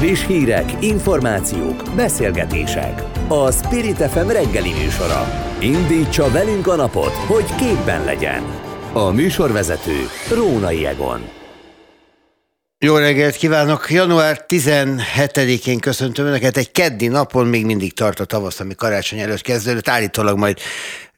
Friss hírek, információk, beszélgetések. A Spirit FM reggeli műsora. Indítsa velünk a napot, hogy képben legyen. A műsorvezető Rónai Egon. Jó reggelt kívánok! Január 17-én köszöntöm Önöket. Egy keddi napon még mindig tart a tavasz, ami karácsony előtt kezdődött. Állítólag majd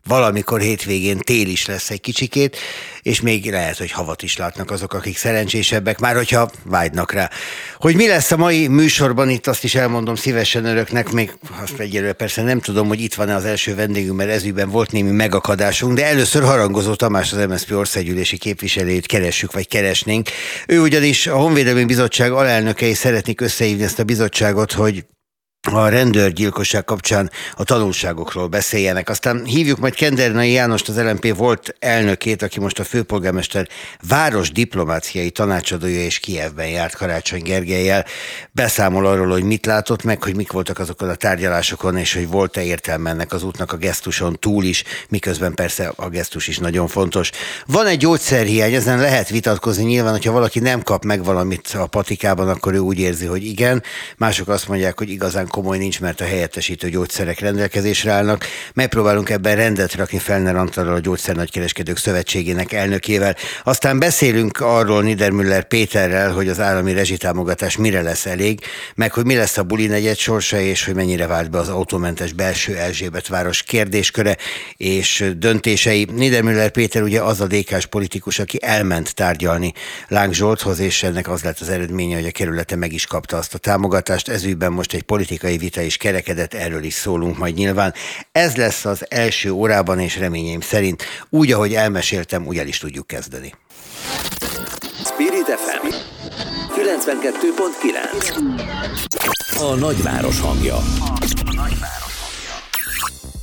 valamikor hétvégén tél is lesz egy kicsikét, és még lehet, hogy havat is látnak azok, akik szerencsésebbek, már hogyha vágynak rá. Hogy mi lesz a mai műsorban, itt azt is elmondom szívesen önöknek, még azt egyelőre persze nem tudom, hogy itt van-e az első vendégünk, mert ezügyben volt némi megakadásunk, de először harangozó Tamás az MSZP országgyűlési képviselőjét keressük, vagy keresnénk. Ő ugyanis a Honvédelmi Bizottság alelnökei szeretnék összehívni ezt a bizottságot, hogy a rendőrgyilkosság kapcsán a tanulságokról beszéljenek. Aztán hívjuk majd Kendernai Jánost, az LMP volt elnökét, aki most a főpolgármester város diplomáciai tanácsadója és Kievben járt Karácsony Gergelyel. Beszámol arról, hogy mit látott meg, hogy mik voltak azokon a tárgyalásokon, és hogy volt-e értelme ennek az útnak a gesztuson túl is, miközben persze a gesztus is nagyon fontos. Van egy gyógyszerhiány, ezen lehet vitatkozni nyilván, hogyha valaki nem kap meg valamit a patikában, akkor ő úgy érzi, hogy igen. Mások azt mondják, hogy igazán komoly nincs, mert a helyettesítő gyógyszerek rendelkezésre állnak. Megpróbálunk ebben rendet rakni Felner Antalral, a Gyógyszernagykereskedők Szövetségének elnökével. Aztán beszélünk arról Niedermüller Péterrel, hogy az állami rezsitámogatás mire lesz elég, meg hogy mi lesz a buli negyed sorsa, és hogy mennyire vált be az autómentes belső Erzsébet város kérdésköre és döntései. Niedermüller Péter ugye az a dékás politikus, aki elment tárgyalni Láng Zsolthoz, és ennek az lett az eredménye, hogy a kerülete meg is kapta azt a támogatást. Ezügyben most egy politikai politikai vita is kerekedett, erről is szólunk majd nyilván. Ez lesz az első órában, és reményeim szerint úgy, ahogy elmeséltem, úgy el is tudjuk kezdeni. Spirit FM 92.9 A nagyváros hangja.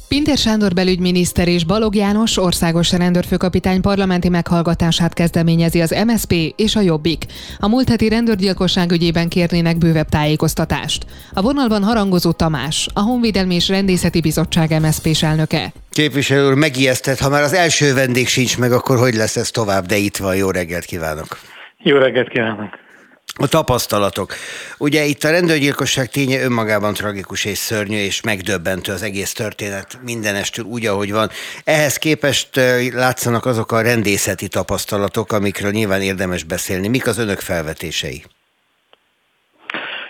Pintér Sándor belügyminiszter és Balog János országos rendőrfőkapitány parlamenti meghallgatását kezdeményezi az MSP és a Jobbik. A múlt heti rendőrgyilkosság ügyében kérnének bővebb tájékoztatást. A vonalban harangozó Tamás, a Honvédelmi és Rendészeti Bizottság MSP-s elnöke. Képviselő úr megijesztett, ha már az első vendég sincs meg, akkor hogy lesz ez tovább, de itt van, jó reggelt kívánok! Jó reggelt kívánok! A tapasztalatok. Ugye itt a rendőrgyilkosság ténye önmagában tragikus és szörnyű, és megdöbbentő az egész történet mindenestül úgy, ahogy van. Ehhez képest látszanak azok a rendészeti tapasztalatok, amikről nyilván érdemes beszélni. Mik az önök felvetései?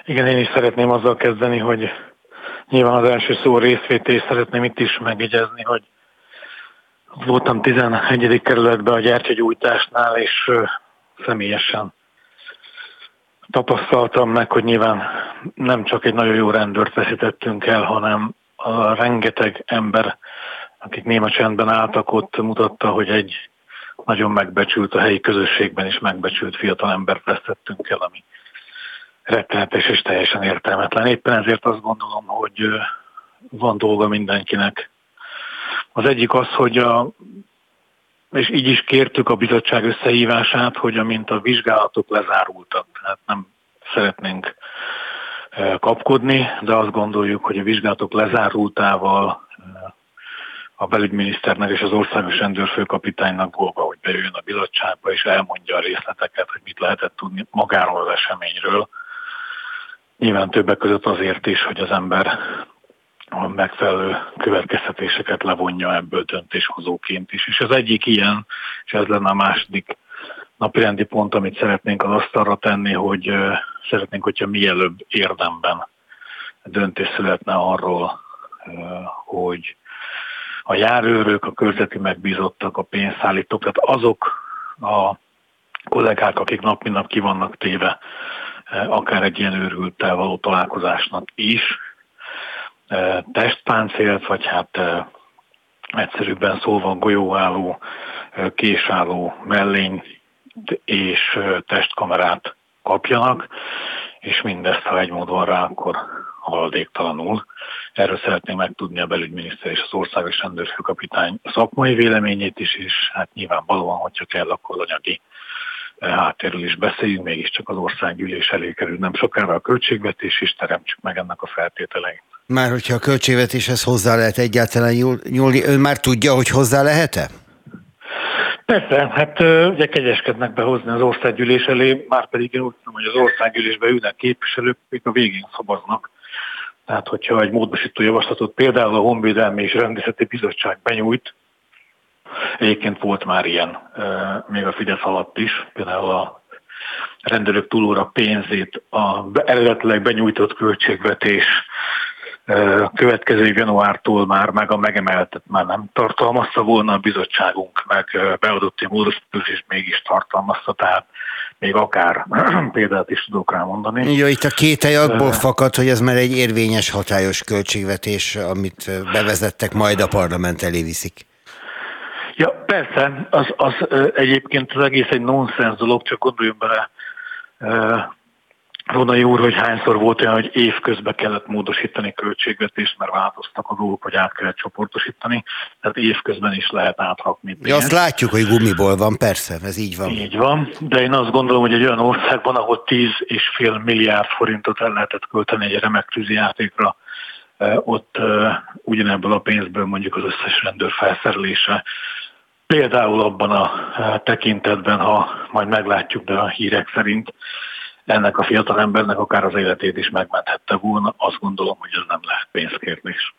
Igen, én is szeretném azzal kezdeni, hogy nyilván az első szó részvétel, szeretném itt is megjegyezni, hogy voltam 11. kerületben a gyertyagyújtásnál, és személyesen tapasztaltam meg, hogy nyilván nem csak egy nagyon jó rendőrt veszítettünk el, hanem a rengeteg ember, akik néma csendben álltak ott, mutatta, hogy egy nagyon megbecsült a helyi közösségben is megbecsült fiatal embert veszítettünk el, ami rettenetes és teljesen értelmetlen. Éppen ezért azt gondolom, hogy van dolga mindenkinek. Az egyik az, hogy a és így is kértük a bizottság összehívását, hogy amint a vizsgálatok lezárultak, tehát nem szeretnénk kapkodni, de azt gondoljuk, hogy a vizsgálatok lezárultával a belügyminiszternek és az országos rendőrfőkapitánynak dolga, hogy bejöjjön a bizottságba és elmondja a részleteket, hogy mit lehetett tudni magáról az eseményről. Nyilván többek között azért is, hogy az ember a megfelelő következtetéseket levonja ebből döntéshozóként is. És az egyik ilyen, és ez lenne a második napirendi pont, amit szeretnénk az asztalra tenni, hogy szeretnénk, hogyha mielőbb érdemben döntés születne arról, hogy a járőrök, a körzeti megbízottak, a pénzszállítók, tehát azok a kollégák, akik nap mint nap ki vannak téve, akár egy ilyen őrültel való találkozásnak is, testpáncélt, vagy hát egyszerűbben szólva golyóálló, késálló mellény és testkamerát kapjanak, és mindezt, ha egy mód van rá, akkor haladéktalanul. Erről szeretném megtudni a belügyminiszter és az országos rendőrfőkapitány szakmai véleményét is, és hát nyilvánvalóan, hogyha kell, akkor anyagi háttérről is beszéljünk, mégiscsak az országgyűlés elé kerül nem sokára a költségvetés, és teremtsük meg ennek a feltételeit. Már hogyha a költségvetéshez hozzá lehet egyáltalán nyúlni, ön már tudja, hogy hozzá lehet-e? Persze, hát ugye kegyeskednek behozni az országgyűlés elé, már pedig én úgy tudom, hogy az országgyűlésbe ülnek képviselők, akik a végén szavaznak. Tehát, hogyha egy módosító javaslatot például a Honvédelmi és Rendészeti Bizottság benyújt, egyébként volt már ilyen, még a Fidesz alatt is, például a rendőrök túlóra pénzét a eredetileg benyújtott költségvetés következő januártól már meg a megemeltet már nem tartalmazta volna a bizottságunk, meg beadott egy módosítás mégis tartalmazta, tehát még akár példát is tudok rá mondani. Jó, itt a kételj abból fakad, hogy ez már egy érvényes hatályos költségvetés, amit bevezettek, majd a parlament elé viszik. Ja, persze, az, az egyébként az egész egy nonsens dolog, csak gondoljunk bele, Ronai úr, hogy hányszor volt olyan, hogy évközben kellett módosítani költségvetést, mert változtak a dolgok, hogy át kellett csoportosítani, tehát évközben is lehet átrakni. Ja, azt látjuk, hogy gumiból van, persze, ez így van. Így van, de én azt gondolom, hogy egy olyan országban, ahol 10,5 milliárd forintot el lehetett költeni egy remek tűzijátékra, ott ugyanebből a pénzből mondjuk az összes rendőr felszerelése Például abban a tekintetben, ha majd meglátjuk, de a hírek szerint ennek a fiatal embernek akár az életét is megmenthette volna, azt gondolom, hogy ez nem lehet pénzkérdés.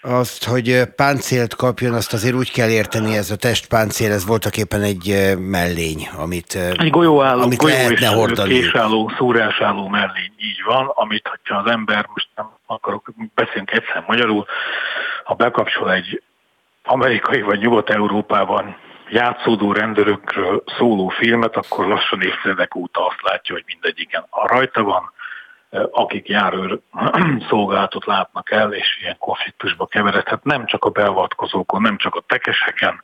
Azt, hogy páncélt kapjon, azt azért úgy kell érteni, ez a testpáncél, ez voltak éppen egy mellény, amit, egy golyóálló, amit golyó lehetne hordani. Késálló, szúrásálló mellény, így van, amit, hogyha az ember, most nem akarok, beszélünk egyszer magyarul, ha bekapcsol egy amerikai vagy nyugat-európában játszódó rendőrökről szóló filmet, akkor lassan évtizedek óta azt látja, hogy mindegyiken a rajta van, akik járőr szolgálatot látnak el, és ilyen konfliktusba keveredhet nem csak a beavatkozókon, nem csak a tekeseken,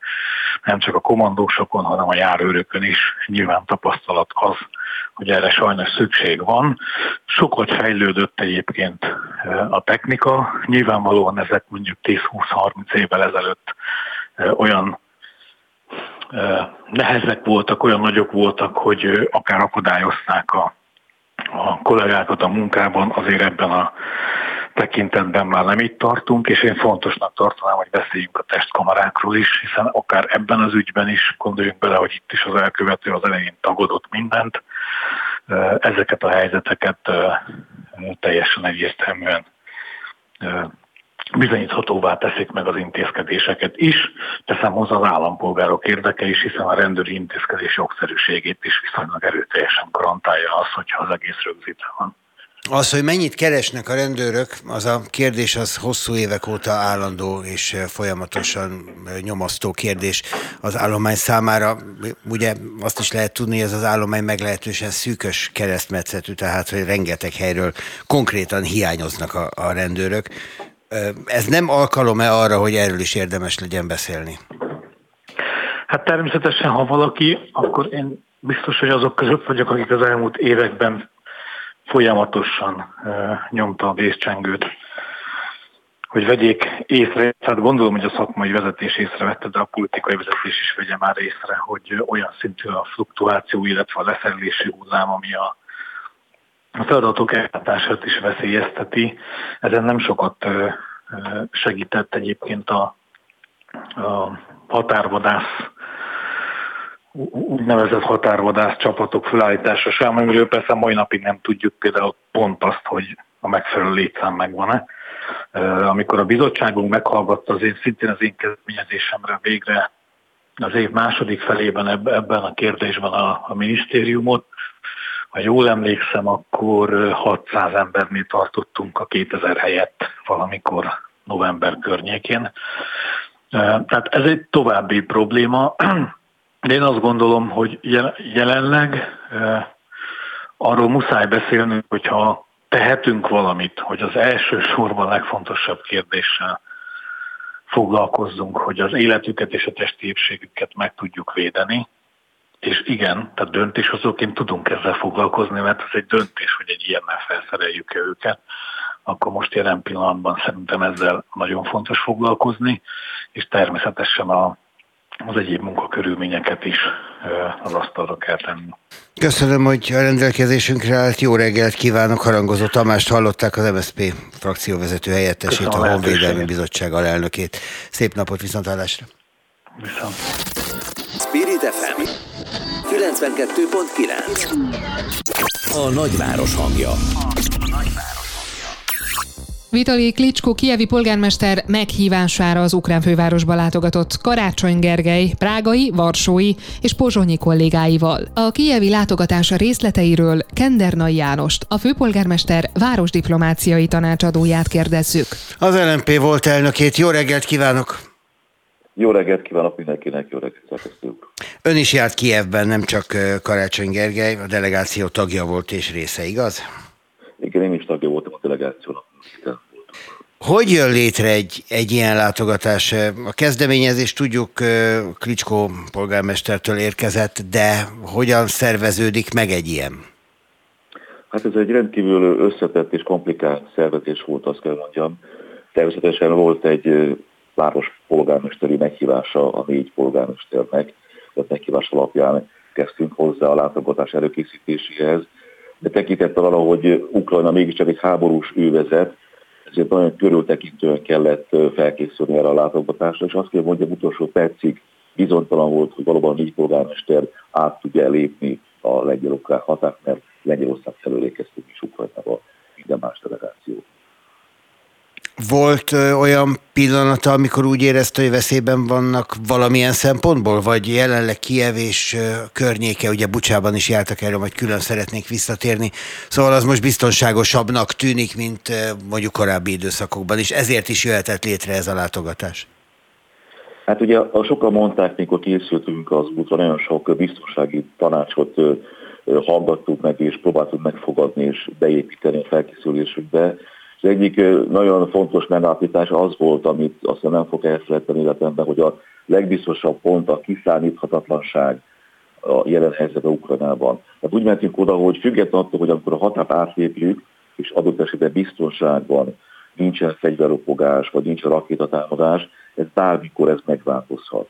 nem csak a komandósokon, hanem a járőrökön is. Nyilván tapasztalat az, hogy erre sajnos szükség van. Sokat fejlődött egyébként a technika, nyilvánvalóan ezek mondjuk 10-20-30 évvel ezelőtt olyan nehezek voltak, olyan nagyok voltak, hogy akár akadályozták a, a kollégákat a munkában, azért ebben a tekintetben már nem itt tartunk, és én fontosnak tartanám, hogy beszéljünk a testkamarákról is, hiszen akár ebben az ügyben is gondoljunk bele, hogy itt is az elkövető az elején tagadott mindent, ezeket a helyzeteket teljesen egyértelműen bizonyíthatóvá teszik meg az intézkedéseket is, teszem hozzá az állampolgárok érdeke is, hiszen a rendőri intézkedés jogszerűségét is viszonylag erőteljesen garantálja az, hogyha az egész rögzítve van. Az, hogy mennyit keresnek a rendőrök, az a kérdés az hosszú évek óta állandó és folyamatosan nyomasztó kérdés az állomány számára. Ugye azt is lehet tudni, ez az állomány meglehetősen szűkös keresztmetszetű, tehát hogy rengeteg helyről konkrétan hiányoznak a, a rendőrök. Ez nem alkalom-e arra, hogy erről is érdemes legyen beszélni? Hát természetesen, ha valaki, akkor én biztos, hogy azok között vagyok, akik az elmúlt években folyamatosan nyomta a vészcsengőt, hogy vegyék észre, tehát gondolom, hogy a szakmai vezetés észrevette, de a politikai vezetés is vegye már észre, hogy olyan szintű a fluktuáció, illetve a leszerelési hullám, ami a a feladatok ellátását is veszélyezteti. Ezen nem sokat segített egyébként a, a határvadász úgynevezett határvadász csapatok felállítása sem, amiről persze mai napig nem tudjuk például pont azt, hogy a megfelelő létszám megvan-e. Amikor a bizottságunk meghallgatta az én, szintén az én kezdeményezésemre végre az év második felében ebben a kérdésben a, a minisztériumot, ha jól emlékszem, akkor 600 embernél tartottunk a 2000 helyett valamikor november környékén. Tehát ez egy további probléma. De én azt gondolom, hogy jelenleg arról muszáj beszélnünk, hogyha tehetünk valamit, hogy az első sorban legfontosabb kérdéssel foglalkozzunk, hogy az életüket és a testi épségüket meg tudjuk védeni, és igen, tehát döntéshozóként tudunk ezzel foglalkozni, mert ez egy döntés, hogy egy ilyennel felszereljük -e őket, akkor most jelen pillanatban szerintem ezzel nagyon fontos foglalkozni, és természetesen a, az egyéb munkakörülményeket is az asztalra kell tenni. Köszönöm, hogy a rendelkezésünkre állt. Jó reggelt kívánok, harangozó Tamást hallották az MSZP frakcióvezető helyettesét, Köszönöm a Honvédelmi Bizottság alelnökét. Szép napot, viszontlátásra! Viszont. Spirit FM 92.9 A nagyváros hangja Vitali Klitschko kievi polgármester meghívására az ukrán fővárosba látogatott Karácsony Gergely, prágai, varsói és pozsonyi kollégáival. A kievi látogatása részleteiről Kendernai Jánost, a főpolgármester városdiplomáciai tanácsadóját kérdezzük. Az LNP volt elnökét, jó reggelt kívánok! Jó reggelt kívánok mindenkinek, jó reggelt szerkesztők. Ön is járt Kievben, nem csak Karácsony Gergely, a delegáció tagja volt és része, igaz? Igen, én is tagja voltam a delegációnak. Hogy jön létre egy, egy ilyen látogatás? A kezdeményezés tudjuk Klicskó polgármestertől érkezett, de hogyan szerveződik meg egy ilyen? Hát ez egy rendkívül összetett és komplikált szervezés volt, azt kell mondjam. Természetesen volt egy város polgármesteri meghívása a négy polgármesternek, a meghívás alapján kezdtünk hozzá a látogatás előkészítéséhez, de tekintettel arra, hogy Ukrajna mégiscsak egy háborús ővezet, ezért nagyon körültekintően kellett felkészülni erre a látogatásra, és azt kell mondjam, utolsó percig bizonytalan volt, hogy valóban négy polgármester át tudja lépni a lengyel határt, mert Lengyelország felől érkeztünk is Ukrajnába minden más delegáció. Volt olyan pillanata, amikor úgy érezte, hogy veszélyben vannak valamilyen szempontból, vagy jelenleg Kiev és környéke, ugye Bucsában is jártak erről, vagy külön szeretnék visszatérni, szóval az most biztonságosabbnak tűnik, mint mondjuk korábbi időszakokban, és ezért is jöhetett létre ez a látogatás. Hát ugye sokan mondták, mikor készültünk az útra, nagyon sok biztonsági tanácsot hallgattuk meg, és próbáltuk megfogadni és beépíteni a felkészülésükbe az egyik nagyon fontos megállapítás az volt, amit azt nem fog elfelejteni életemben, hogy a legbiztosabb pont a kiszámíthatatlanság a jelen helyzetben Ukrajnában. Tehát úgy mentünk oda, hogy függetlenül attól, hogy amikor a határt átlépjük, és adott esetben biztonságban nincsen fegyveropogás, vagy nincsen rakétatámadás, ez bármikor ez megváltozhat.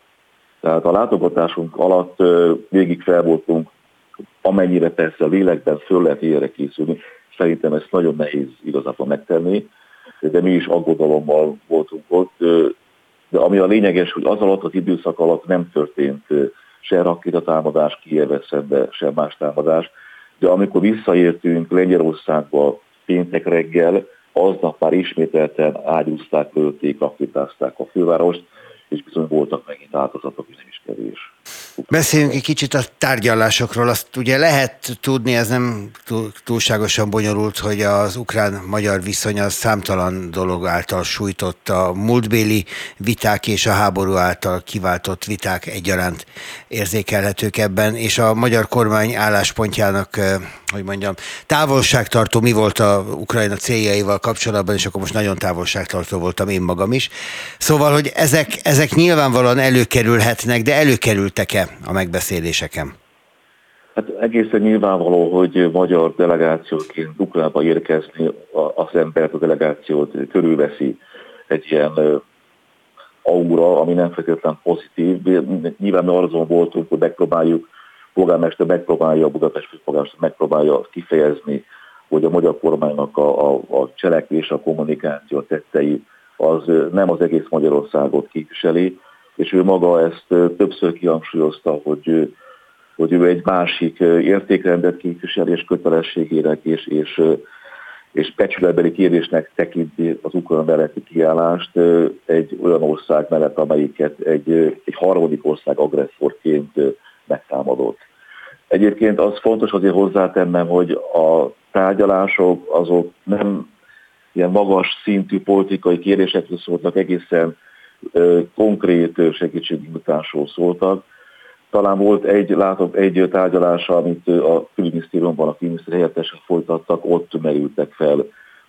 Tehát a látogatásunk alatt végig fel voltunk, amennyire persze a lélekben föl lehet ilyenre készülni, Szerintem ezt nagyon nehéz igazából megtenni, de mi is aggodalommal voltunk ott. De ami a lényeges, hogy az alatt az időszak alatt nem történt se rakétatámadás Kieve szembe, sem más támadás, de amikor visszaértünk Lengyelországba péntek reggel, aznap már ismételten ágyúzták, lőtték, rakétázták a fővárost, és bizony voltak megint áldozatok, és nem is kevés. Beszéljünk egy kicsit a tárgyalásokról. Azt ugye lehet tudni, ez nem túlságosan bonyolult, hogy az ukrán-magyar viszony az számtalan dolog által sújtott a múltbéli viták és a háború által kiváltott viták egyaránt érzékelhetők ebben, és a magyar kormány álláspontjának, hogy mondjam, távolságtartó mi volt a Ukrajna céljaival kapcsolatban, és akkor most nagyon távolságtartó voltam én magam is. Szóval, hogy ezek, ezek nyilvánvalóan előkerülhetnek, de előkerültek-e a megbeszéléseken? Hát egészen nyilvánvaló, hogy magyar delegációként Ukrajnába érkezni az embert, a delegációt körülveszi egy ilyen aura, ami nem feltétlenül pozitív. Nyilván mi azon voltunk, hogy megpróbáljuk, polgármester megpróbálja, a Budapest főpolgármester megpróbálja kifejezni, hogy a magyar kormánynak a, a, a cselekvés, a kommunikáció, a tettei az nem az egész Magyarországot képviseli, és ő maga ezt többször kihangsúlyozta, hogy, hogy ő egy másik értékrendet képvisel és kötelességének és, és, és becsületbeli kérdésnek tekinti az Ukrajna melletti kiállást egy olyan ország mellett, amelyiket egy, egy harmadik ország agresszorként megtámadott. Egyébként az fontos azért hozzátennem, hogy a tárgyalások azok nem ilyen magas szintű politikai kérdésekről szóltak, egészen konkrét segítségnyújtásról szóltak. Talán volt egy, látom, egy tárgyalása, amit a külügyminisztériumban a külügyminiszter helyettesen folytattak, ott merültek fel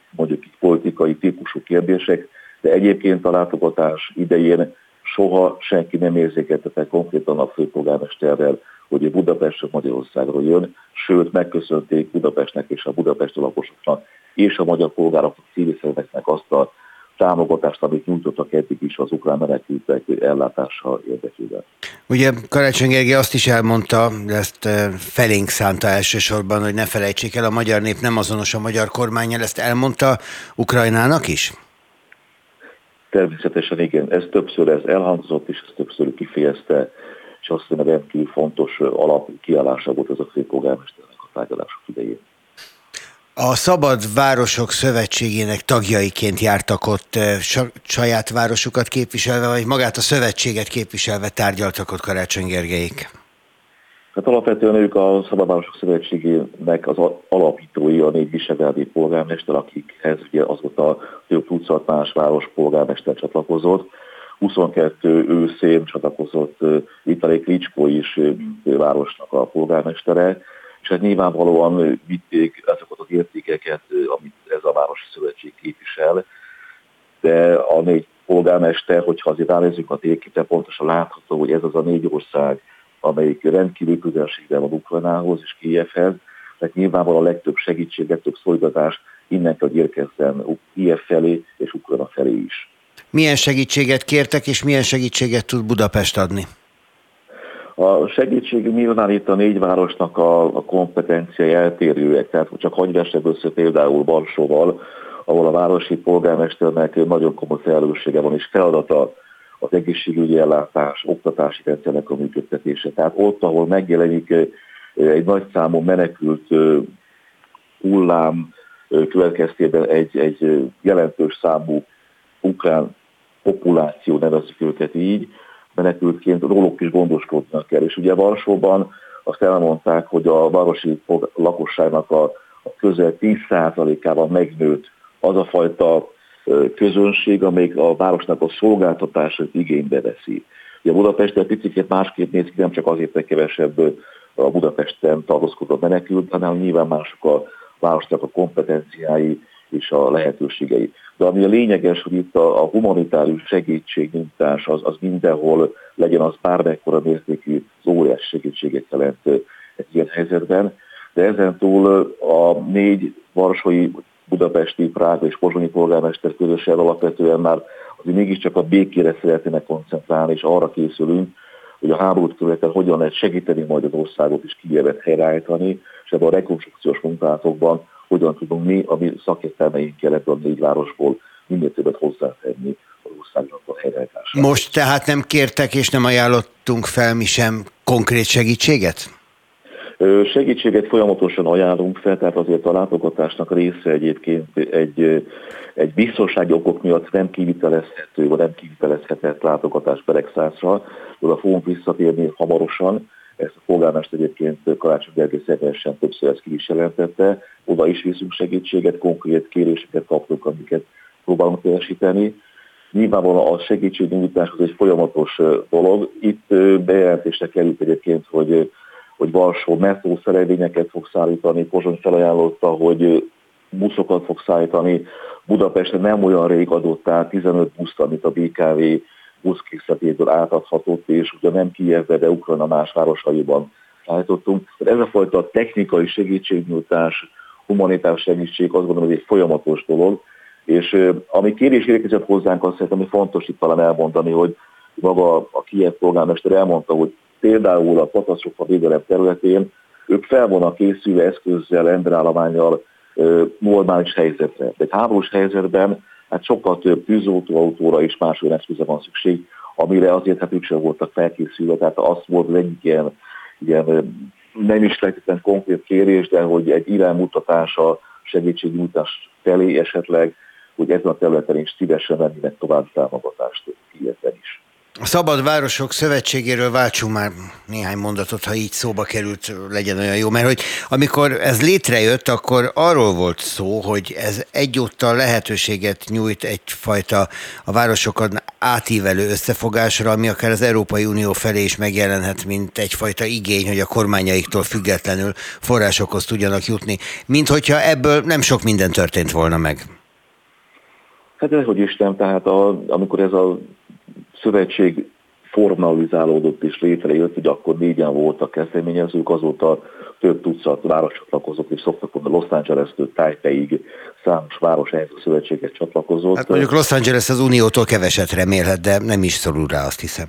mondjuk politikai típusú kérdések, de egyébként a látogatás idején soha senki nem érzékeltette konkrétan a főpolgármesterrel, hogy Budapestről Magyarországról jön, sőt megköszönték Budapestnek és a budapesti lakosoknak és a magyar polgároknak, civil azt a támogatást, amit nyújtottak eddig is az ukrán menekültek ellátása érdekében. Ugye Karácsony Gergely azt is elmondta, de ezt eh, felénk szánta elsősorban, hogy ne felejtsék el, a magyar nép nem azonos a magyar kormányjal, ezt elmondta Ukrajnának is? Természetesen igen, ez többször ez elhangzott, és ez többször kifejezte, és azt hiszem rendkívül fontos alap kiállása volt ez a főpolgármesternek a tárgyalások idején. A Szabad Városok Szövetségének tagjaiként jártak ott saját városukat képviselve, vagy magát a szövetséget képviselve tárgyaltak ott Karácsony Gergelyék? Hát alapvetően ők a Szabadvárosok Szövetségének az alapítói, a négy visegrádi polgármester, akikhez ugye azóta több tucat más város polgármester csatlakozott. 22 őszén csatlakozott Vitali Klicskó is városnak a polgármestere, és hát nyilvánvalóan vitték azokat az értékeket, amit ez a Városi Szövetség képvisel, de a négy polgármester, hogyha azért ránézzük a térképre, pontosan látható, hogy ez az a négy ország, amelyik rendkívül közelségben van Ukrajnához és Kijevhez, tehát nyilvánvalóan a legtöbb segítség, legtöbb szolgáltatás innen kell, hogy érkezzen Kijev felé és Ukrajna felé is. Milyen segítséget kértek, és milyen segítséget tud Budapest adni? A segítség nyilván itt a négy városnak a, a kompetenciái eltérőek, tehát csak hagyj vessek össze például Varsóval, ahol a városi polgármesternek nagyon komoly felelőssége van és feladata az egészségügyi ellátás, oktatási rendszernek a működtetése. Tehát ott, ahol megjelenik egy nagy számú menekült hullám következtében egy, egy jelentős számú ukrán populáció, nevezzük őket így, menekültként róluk is gondoskodnak kell. És ugye Varsóban azt elmondták, hogy a városi lakosságnak a, a közel 10%-ában megnőtt az a fajta közönség, amelyik a városnak a szolgáltatását igénybe veszi. Ugye Budapest egy picit másképp néz ki, nem csak azért, hogy kevesebb a Budapesten tartózkodó menekült, hanem nyilván mások a városnak a kompetenciái és a lehetőségei. De ami a lényeges, hogy itt a, a humanitárius segítségnyújtás az, az mindenhol legyen az bármekkora mértékű, az óriás segítséget jelent egy ilyen helyzetben. De ezen túl a négy varsói budapesti, prága és pozsonyi polgármester közösen alapvetően már azért mégiscsak a békére szeretnének koncentrálni, és arra készülünk, hogy a háborút követően hogyan lehet segíteni majd az országot és Kijevet helyreállítani, és ebben a rekonstrukciós munkátokban hogyan tudunk mi, a mi szakértelmeinkkel ebből a négy városból minél többet hozzátenni az országnak a helyreállítására. Most tehát nem kértek és nem ajánlottunk fel mi sem konkrét segítséget? Segítséget folyamatosan ajánlunk fel, tehát azért a látogatásnak része egyébként egy, egy biztonsági okok miatt nem kivitelezhető, vagy nem kivitelezhetett látogatás Beregszászra. Oda fogunk visszatérni hamarosan, ezt a polgármester egyébként Karácsony Gergely személyesen többször ezt ki is jelentette. Oda is viszünk segítséget, konkrét kéréseket kaptunk, amiket próbálunk teljesíteni. Nyilvánvalóan a segítségnyújtás az egy folyamatos dolog. Itt bejelentésre került egyébként, hogy hogy Varsó metró szerelvényeket fog szállítani, Pozsony felajánlotta, hogy buszokat fog szállítani, Budapesten nem olyan rég adott át 15 buszt, amit a BKV buszkészletéből átadhatott, és ugye nem Kijevbe, de Ukrajna más városaiban szállítottunk. Ez a fajta technikai segítségnyújtás, humanitás segítség, azt gondolom, hogy egy folyamatos dolog, és ami kérés érkezett hozzánk, azt szerintem, ami fontos itt talán elmondani, hogy maga a Kiev polgármester elmondta, hogy például a katasztrofa védelem területén ők fel vannak készülve eszközzel, emberállományjal normális helyzetre. De egy háborús helyzetben hát sokkal több tűzoltóautóra és más olyan eszköze van szükség, amire azért hát ők sem voltak felkészülve. Tehát az volt az egyik ilyen, ilyen nem is lehetetlen konkrét kérés, de hogy egy iránymutatás a segítségnyújtás felé esetleg, hogy ezen a területen is szívesen vennének tovább támogatást Kievben is. A Szabad Városok Szövetségéről váltsunk már néhány mondatot, ha így szóba került, legyen olyan jó, mert hogy amikor ez létrejött, akkor arról volt szó, hogy ez egyúttal lehetőséget nyújt egyfajta a városokon átívelő összefogásra, ami akár az Európai Unió felé is megjelenhet, mint egyfajta igény, hogy a kormányaiktól függetlenül forrásokhoz tudjanak jutni, mint hogyha ebből nem sok minden történt volna meg. Hát ez hogy Isten, tehát a, amikor ez a szövetség formalizálódott és létrejött, hogy akkor négyen voltak kezdeményezők, azóta több tucat város csatlakozott, és szoktak mondani Los Angeles-től Taipeiig számos város a szövetséget csatlakozott. Hát mondjuk Los Angeles az Uniótól keveset remélhet, de nem is szorul rá, azt hiszem.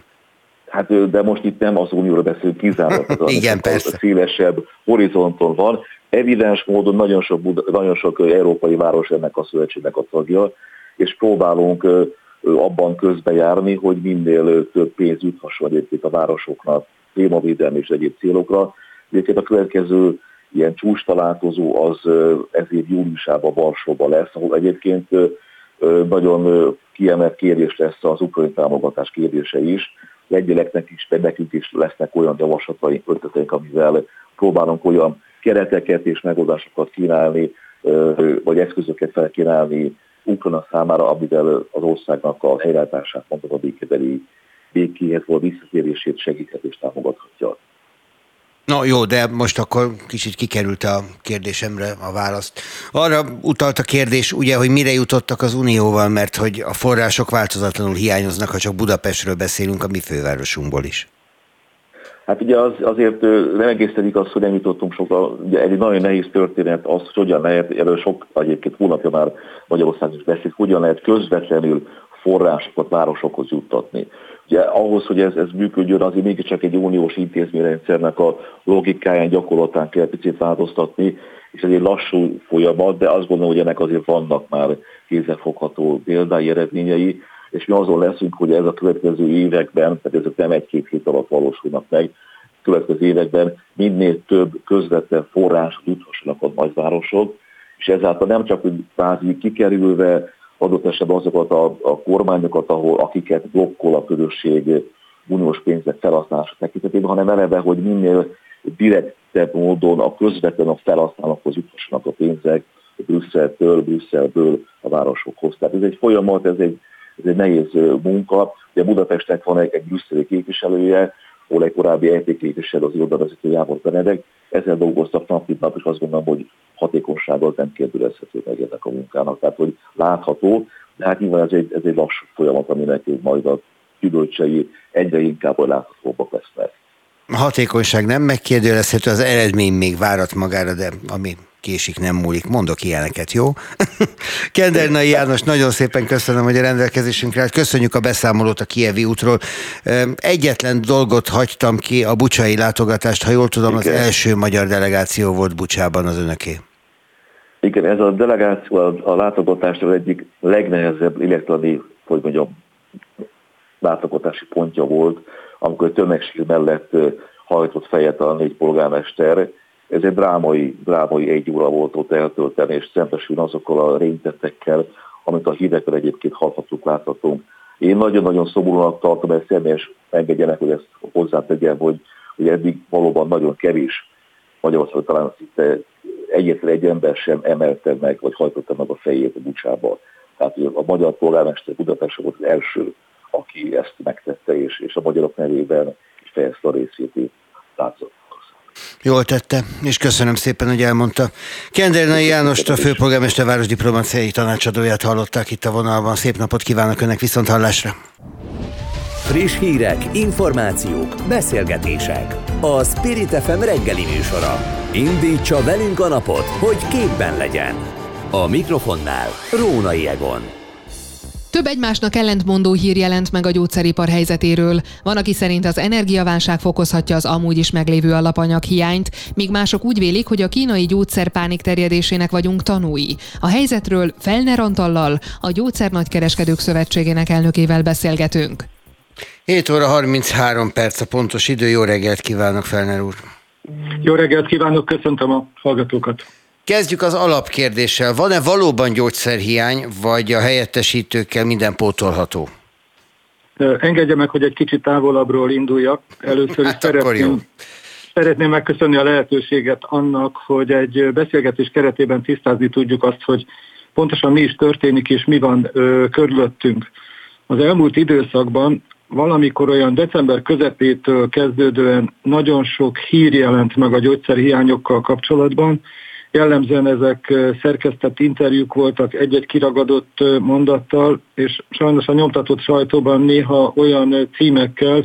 Hát de most itt nem az Unióra beszélünk, kizárólag Igen, persze. szélesebb horizonton van. Evidens módon nagyon sok, nagyon sok európai város ennek a szövetségnek a tagja, és próbálunk abban közbejárni, hogy minél több pénz juthasson egyébként a városoknak témavédelmi és egyéb célokra. Egyébként a következő ilyen csúcs találkozó az ezért júliusában Varsóban lesz, ahol egyébként nagyon kiemelt kérdés lesz az ukrajn támogatás kérdése is. Egyeleknek is, de nekünk is lesznek olyan javaslataink, ötleteink, amivel próbálunk olyan kereteket és megoldásokat kínálni, vagy eszközöket felkínálni Ukrajna számára, amivel az országnak a helyreállítását, mondom a békebeli békéhez volt visszatérését segíthet és támogathatja. Na jó, de most akkor kicsit kikerült a kérdésemre a választ. Arra utalt a kérdés, ugye, hogy mire jutottak az Unióval, mert hogy a források változatlanul hiányoznak, ha csak Budapestről beszélünk, a mi fővárosunkból is. Hát ugye az, azért nem egészen az, hogy nem jutottunk sokkal, ugye egy nagyon nehéz történet az, hogy hogyan lehet, erről sok egyébként hónapja már Magyarország is beszélt, hogyan lehet közvetlenül forrásokat városokhoz juttatni. Ugye ahhoz, hogy ez, ez működjön, azért mégiscsak egy uniós intézményrendszernek a logikáján, gyakorlatán kell picit változtatni, és ez egy lassú folyamat, de azt gondolom, hogy ennek azért vannak már kézzelfogható példái, eredményei, és mi azon leszünk, hogy ez a következő években, tehát ezek nem egy-két hét alatt valósulnak meg, következő években minél több közvetlen forrás juthassanak a nagyvárosok, és ezáltal nem csak, hogy kvázi kikerülve adott esetben azokat a, a kormányokat, ahol, akiket blokkol a közösség uniós pénzek felhasználása tekintetében, hanem eleve, hogy minél direktebb módon a közvetlen a felhasználókhoz juthassanak a pénzek Brüsszeltől, Brüsszelből a városokhoz. Tehát ez egy folyamat, ez egy, ez egy nehéz munka. Ugye Budapestnek van egy, egy brüsszeli képviselője, ahol egy korábbi ET képviselő az irodavezető János Benedek. Ezzel dolgoztak nap, mint nap, és azt gondolom, hogy hatékonysággal nem kérdőrezhető meg ennek a munkának. Tehát, hogy látható, de hát nyilván ez egy, ez egy lassú folyamat, aminek majd a gyümölcsei egyre inkább láthatóbbak lesznek. Hatékonyság nem megkérdőjelezhető, az eredmény még várat magára, de ami késik, nem múlik. Mondok ilyeneket, jó? Kendernai János, nagyon szépen köszönöm, hogy a rendelkezésünkre állt. Köszönjük a beszámolót a Kievi útról. Egyetlen dolgot hagytam ki, a bucsai látogatást. Ha jól tudom, Igen. az első magyar delegáció volt Bucsában az önöké. Igen, ez a delegáció a, a látogatásról egyik legnehezebb, illetve hogy mondjam, látogatási pontja volt, amikor a tömegség mellett hajtott fejet a négy polgármester, ez egy drámai, drámai egy óra volt ott eltölteni, és szembesülni azokkal a rénytettekkel, amit a hírekben egyébként hallhatunk, láthatunk. Én nagyon-nagyon szomorúnak tartom, ezt személyes engedjenek, hogy ezt hozzátegyem, hogy, hogy eddig valóban nagyon kevés Magyarországon talán szinte egyetlen egy ember sem emelte meg, vagy hajtotta meg a fejét a bucsába. Tehát a magyar polgármester Budapest volt az első, aki ezt megtette, és, és a magyarok nevében fejezte a részét látszott. Jól tette, és köszönöm szépen, hogy elmondta. Kendernai Jánost, a főpolgármester város diplomáciai tanácsadóját hallották itt a vonalban. Szép napot kívánok Önnek viszont hallásra! Friss hírek, információk, beszélgetések. A Spirit FM reggeli műsora. Indítsa velünk a napot, hogy képben legyen. A mikrofonnál Rónai Egon. Több egymásnak ellentmondó hír jelent meg a gyógyszeripar helyzetéről. Van, aki szerint az energiaválság fokozhatja az amúgy is meglévő alapanyag hiányt, míg mások úgy vélik, hogy a kínai gyógyszerpánik terjedésének vagyunk tanúi. A helyzetről Felner Antallal, a Gyógyszer Nagykereskedők Szövetségének elnökével beszélgetünk. 7 óra 33 perc a pontos idő. Jó reggelt kívánok, Felner úr! Jó reggelt kívánok, köszöntöm a hallgatókat! Kezdjük az alapkérdéssel. Van-e valóban gyógyszerhiány, vagy a helyettesítőkkel minden pótolható? Engedje meg, hogy egy kicsit távolabbról induljak. Először is hát szeretném, szeretném megköszönni a lehetőséget annak, hogy egy beszélgetés keretében tisztázni tudjuk azt, hogy pontosan mi is történik és mi van ö, körülöttünk. Az elmúlt időszakban valamikor olyan december közepétől kezdődően nagyon sok hír jelent meg a gyógyszerhiányokkal kapcsolatban, Jellemzően ezek szerkesztett interjúk voltak egy-egy kiragadott mondattal, és sajnos a nyomtatott sajtóban néha olyan címekkel,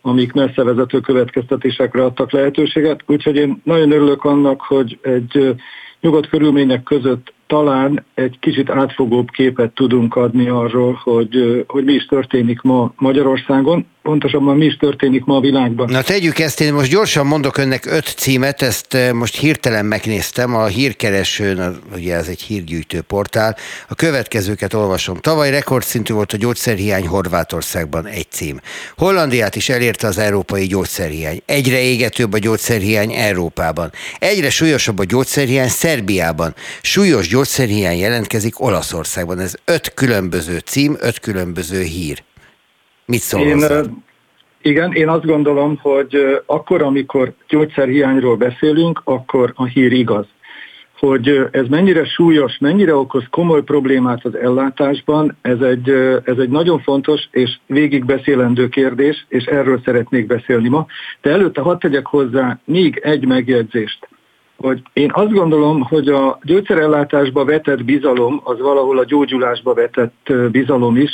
amik messze vezető következtetésekre adtak lehetőséget. Úgyhogy én nagyon örülök annak, hogy egy nyugodt körülmények között talán egy kicsit átfogóbb képet tudunk adni arról, hogy, hogy mi is történik ma Magyarországon. Pontosabban mi is történik ma a világban. Na tegyük ezt, én most gyorsan mondok önnek öt címet, ezt eh, most hirtelen megnéztem, a hírkeresőn, ugye ez egy hírgyűjtő portál, a következőket olvasom. Tavaly rekordszintű volt a gyógyszerhiány Horvátországban egy cím. Hollandiát is elérte az európai gyógyszerhiány. Egyre égetőbb a gyógyszerhiány Európában. Egyre súlyosabb a gyógyszerhiány Szerbiában. Súlyos gyógyszerhiány jelentkezik Olaszországban. Ez öt különböző cím, öt különböző hír. Mit szól én, hozzá? Igen, én azt gondolom, hogy akkor, amikor gyógyszerhiányról beszélünk, akkor a hír igaz. Hogy ez mennyire súlyos, mennyire okoz komoly problémát az ellátásban, ez egy, ez egy nagyon fontos és végigbeszélendő kérdés, és erről szeretnék beszélni ma. De előtte hadd tegyek hozzá még egy megjegyzést hogy én azt gondolom, hogy a gyógyszerellátásba vetett bizalom az valahol a gyógyulásba vetett bizalom is,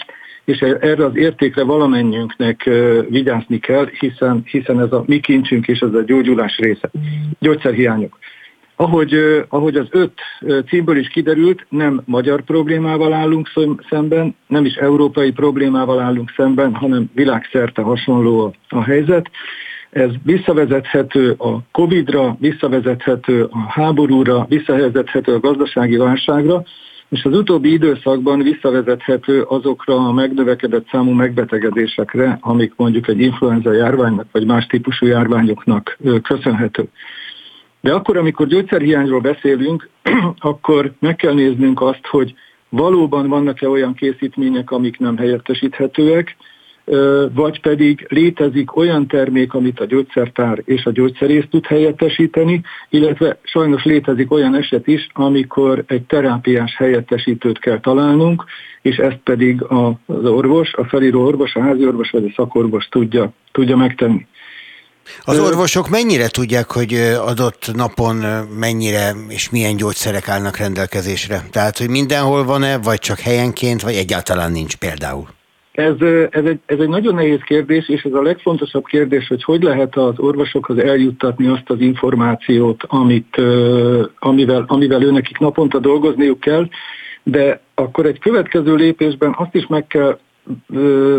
és erre az értékre valamennyiünknek vigyázni kell, hiszen, hiszen ez a mi kincsünk és ez a gyógyulás része. Gyógyszerhiányok. Ahogy, ahogy az öt címből is kiderült, nem magyar problémával állunk szemben, nem is európai problémával állunk szemben, hanem világszerte hasonló a, a helyzet. Ez visszavezethető a Covid-ra, visszavezethető a háborúra, visszavezethető a gazdasági válságra, és az utóbbi időszakban visszavezethető azokra a megnövekedett számú megbetegedésekre, amik mondjuk egy influenza járványnak vagy más típusú járványoknak köszönhető. De akkor, amikor gyógyszerhiányról beszélünk, akkor meg kell néznünk azt, hogy valóban vannak-e olyan készítmények, amik nem helyettesíthetőek, vagy pedig létezik olyan termék, amit a gyógyszertár és a gyógyszerész tud helyettesíteni, illetve sajnos létezik olyan eset is, amikor egy terápiás helyettesítőt kell találnunk, és ezt pedig az orvos, a felíró orvos, a házi orvos vagy a szakorvos tudja, tudja megtenni. Az orvosok mennyire tudják, hogy adott napon mennyire és milyen gyógyszerek állnak rendelkezésre? Tehát, hogy mindenhol van-e, vagy csak helyenként, vagy egyáltalán nincs például? Ez, ez, egy, ez egy nagyon nehéz kérdés, és ez a legfontosabb kérdés, hogy hogy lehet az orvosokhoz eljuttatni azt az információt, amit, amivel, amivel őnekik naponta dolgozniuk kell, de akkor egy következő lépésben azt is meg kell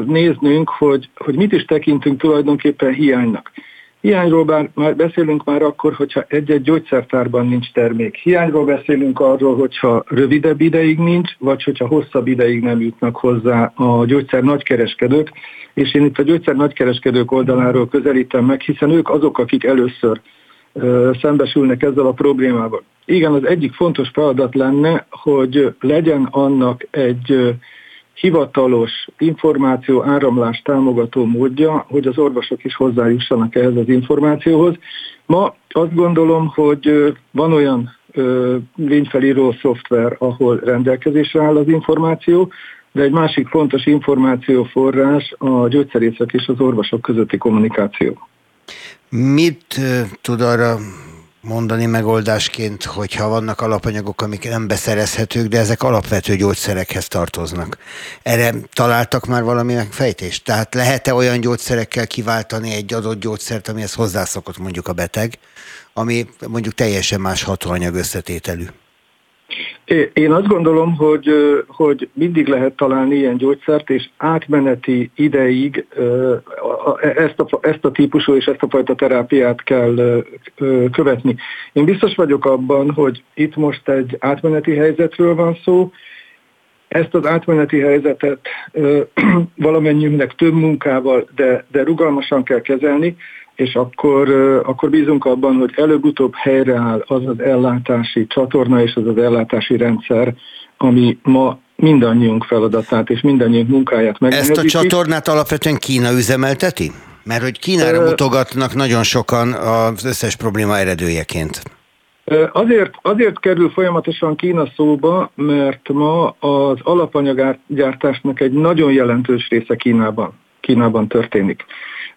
néznünk, hogy, hogy mit is tekintünk tulajdonképpen hiánynak. Hiányról már beszélünk már akkor, hogyha egy-egy gyógyszertárban nincs termék. Hiányról beszélünk arról, hogyha rövidebb ideig nincs, vagy hogyha hosszabb ideig nem jutnak hozzá a gyógyszer nagykereskedők. És én itt a gyógyszer nagykereskedők oldaláról közelítem meg, hiszen ők azok, akik először ö, szembesülnek ezzel a problémával. Igen, az egyik fontos feladat lenne, hogy legyen annak egy hivatalos információ áramlás támogató módja, hogy az orvosok is hozzájussanak ehhez az információhoz. Ma azt gondolom, hogy van olyan lényfelíró szoftver, ahol rendelkezésre áll az információ, de egy másik fontos információforrás a gyógyszerészek és az orvosok közötti kommunikáció. Mit tud arra mondani megoldásként, hogyha vannak alapanyagok, amik nem beszerezhetők, de ezek alapvető gyógyszerekhez tartoznak. Erre találtak már valami megfejtést? Tehát lehet-e olyan gyógyszerekkel kiváltani egy adott gyógyszert, amihez hozzászokott mondjuk a beteg, ami mondjuk teljesen más hatóanyag összetételű? Én azt gondolom, hogy, hogy mindig lehet találni ilyen gyógyszert, és átmeneti ideig ezt a, ezt a típusú és ezt a fajta terápiát kell követni. Én biztos vagyok abban, hogy itt most egy átmeneti helyzetről van szó, ezt az átmeneti helyzetet valamennyiünknek több munkával, de, de rugalmasan kell kezelni, és akkor, akkor bízunk abban, hogy előbb-utóbb helyreáll az az ellátási csatorna és az az ellátási rendszer, ami ma mindannyiunk feladatát és mindannyiunk munkáját megnehezíti. Ezt a csatornát alapvetően Kína üzemelteti? Mert hogy Kínára mutogatnak nagyon sokan az összes probléma eredőjeként. Azért, azért kerül folyamatosan Kína szóba, mert ma az alapanyaggyártásnak egy nagyon jelentős része Kínában, Kínában történik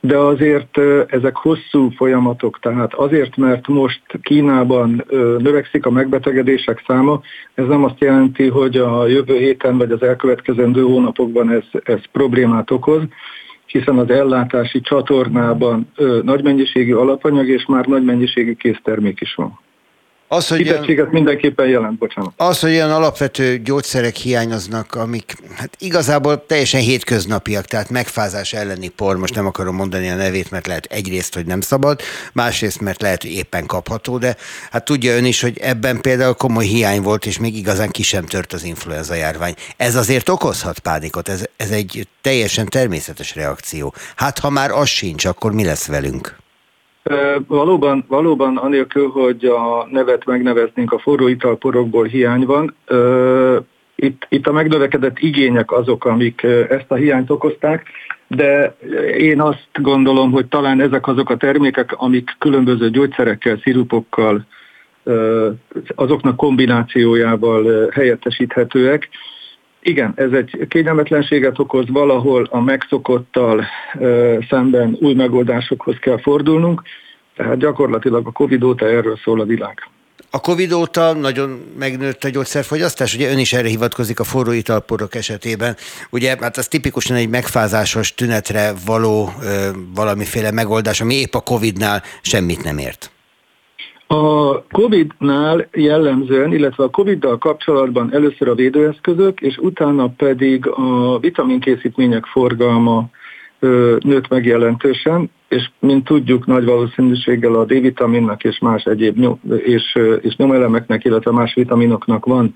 de azért ezek hosszú folyamatok, tehát azért, mert most Kínában növekszik a megbetegedések száma, ez nem azt jelenti, hogy a jövő héten vagy az elkövetkezendő hónapokban ez, ez problémát okoz, hiszen az ellátási csatornában nagy mennyiségű alapanyag és már nagy mennyiségű késztermék is van. Az, hogy olyan, mindenképpen jelent, bocsánat. Az, hogy olyan alapvető gyógyszerek hiányoznak, amik hát igazából teljesen hétköznapiak, tehát megfázás elleni por, most nem akarom mondani a nevét, mert lehet egyrészt, hogy nem szabad, másrészt, mert lehet, hogy éppen kapható, de hát tudja ön is, hogy ebben például komoly hiány volt, és még igazán ki sem tört az influenza járvány. Ez azért okozhat pánikot, ez, ez egy teljesen természetes reakció. Hát ha már az sincs, akkor mi lesz velünk? Valóban, valóban anélkül, hogy a nevet megneveznénk, a forró italporokból hiány van. Itt, itt a megnövekedett igények azok, amik ezt a hiányt okozták, de én azt gondolom, hogy talán ezek azok a termékek, amik különböző gyógyszerekkel, szirupokkal, azoknak kombinációjával helyettesíthetőek. Igen, ez egy kényelmetlenséget okoz, valahol a megszokottal szemben új megoldásokhoz kell fordulnunk, tehát gyakorlatilag a Covid óta erről szól a világ. A Covid óta nagyon megnőtt a gyógyszerfogyasztás, ugye ön is erre hivatkozik a forró italporok esetében. Ugye hát az tipikusan egy megfázásos tünetre való ö, valamiféle megoldás, ami épp a Covidnál semmit nem ért. A COVID-nál jellemzően, illetve a COVID-dal kapcsolatban először a védőeszközök, és utána pedig a vitaminkészítmények forgalma nőtt meg jelentősen, és mint tudjuk, nagy valószínűséggel a D-vitaminnak és más egyéb nyom, és, és nyomelemeknek, illetve más vitaminoknak van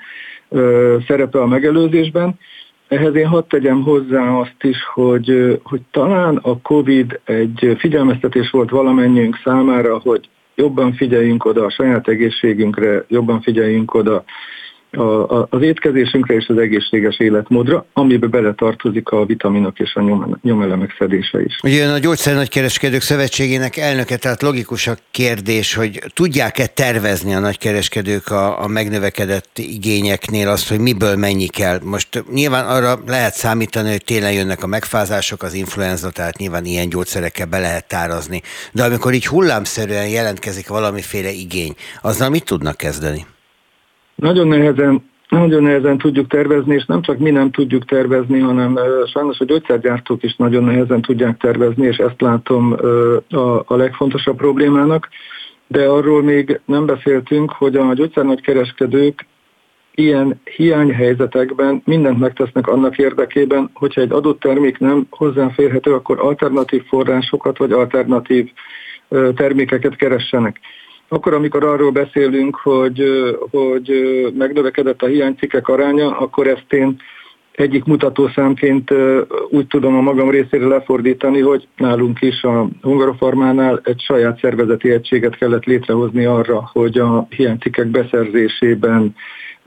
szerepe a megelőzésben. Ehhez én hadd tegyem hozzá azt is, hogy, hogy talán a COVID egy figyelmeztetés volt valamennyiünk számára, hogy jobban figyeljünk oda a saját egészségünkre, jobban figyeljünk oda a, a, az étkezésünkre és az egészséges életmódra, amiben beletartozik a vitaminok és a nyom, nyomelemek szedése is. Ugye a Gyógyszernagykereskedők Szövetségének elnöke, tehát logikus a kérdés, hogy tudják-e tervezni a nagykereskedők a, a megnövekedett igényeknél azt, hogy miből mennyi kell. Most nyilván arra lehet számítani, hogy télen jönnek a megfázások, az influenza, tehát nyilván ilyen gyógyszerekkel be lehet tárazni. De amikor így hullámszerűen jelentkezik valamiféle igény, azzal mit tudnak kezdeni? Nagyon nehezen nagyon nehezen tudjuk tervezni, és nem csak mi nem tudjuk tervezni, hanem sajnos a gyógyszergyártók is nagyon nehezen tudják tervezni, és ezt látom a, legfontosabb problémának. De arról még nem beszéltünk, hogy a gyógyszernagykereskedők ilyen hiányhelyzetekben mindent megtesznek annak érdekében, hogyha egy adott termék nem hozzáférhető, akkor alternatív forrásokat vagy alternatív termékeket keressenek. Akkor, amikor arról beszélünk, hogy, hogy megnövekedett a hiánycikkek aránya, akkor ezt én egyik mutatószámként úgy tudom a magam részére lefordítani, hogy nálunk is a Hungarofarmánál egy saját szervezeti egységet kellett létrehozni arra, hogy a hiánycikkek beszerzésében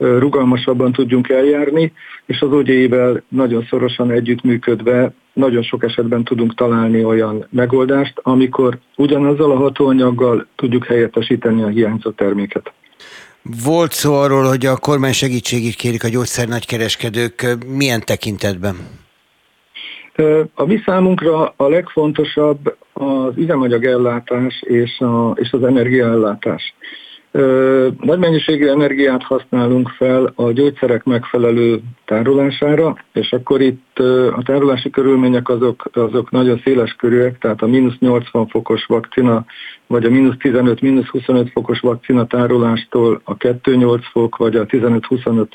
rugalmasabban tudjunk eljárni, és az ogyéivel nagyon szorosan együttműködve nagyon sok esetben tudunk találni olyan megoldást, amikor ugyanazzal a hatóanyaggal tudjuk helyettesíteni a hiányzó terméket. Volt szó arról, hogy a kormány segítségét kérik a gyógyszer nagykereskedők. Milyen tekintetben? A mi számunkra a legfontosabb az üzemanyagellátás és, a, és az energiaellátás. Nagy mennyiségű energiát használunk fel a gyógyszerek megfelelő tárolására, és akkor itt a tárolási körülmények azok, azok nagyon széles körűek, tehát a mínusz 80 fokos vakcina, vagy a mínusz 15, mínusz 25 fokos vakcina tárolástól a 2-8 fok, vagy a 15-25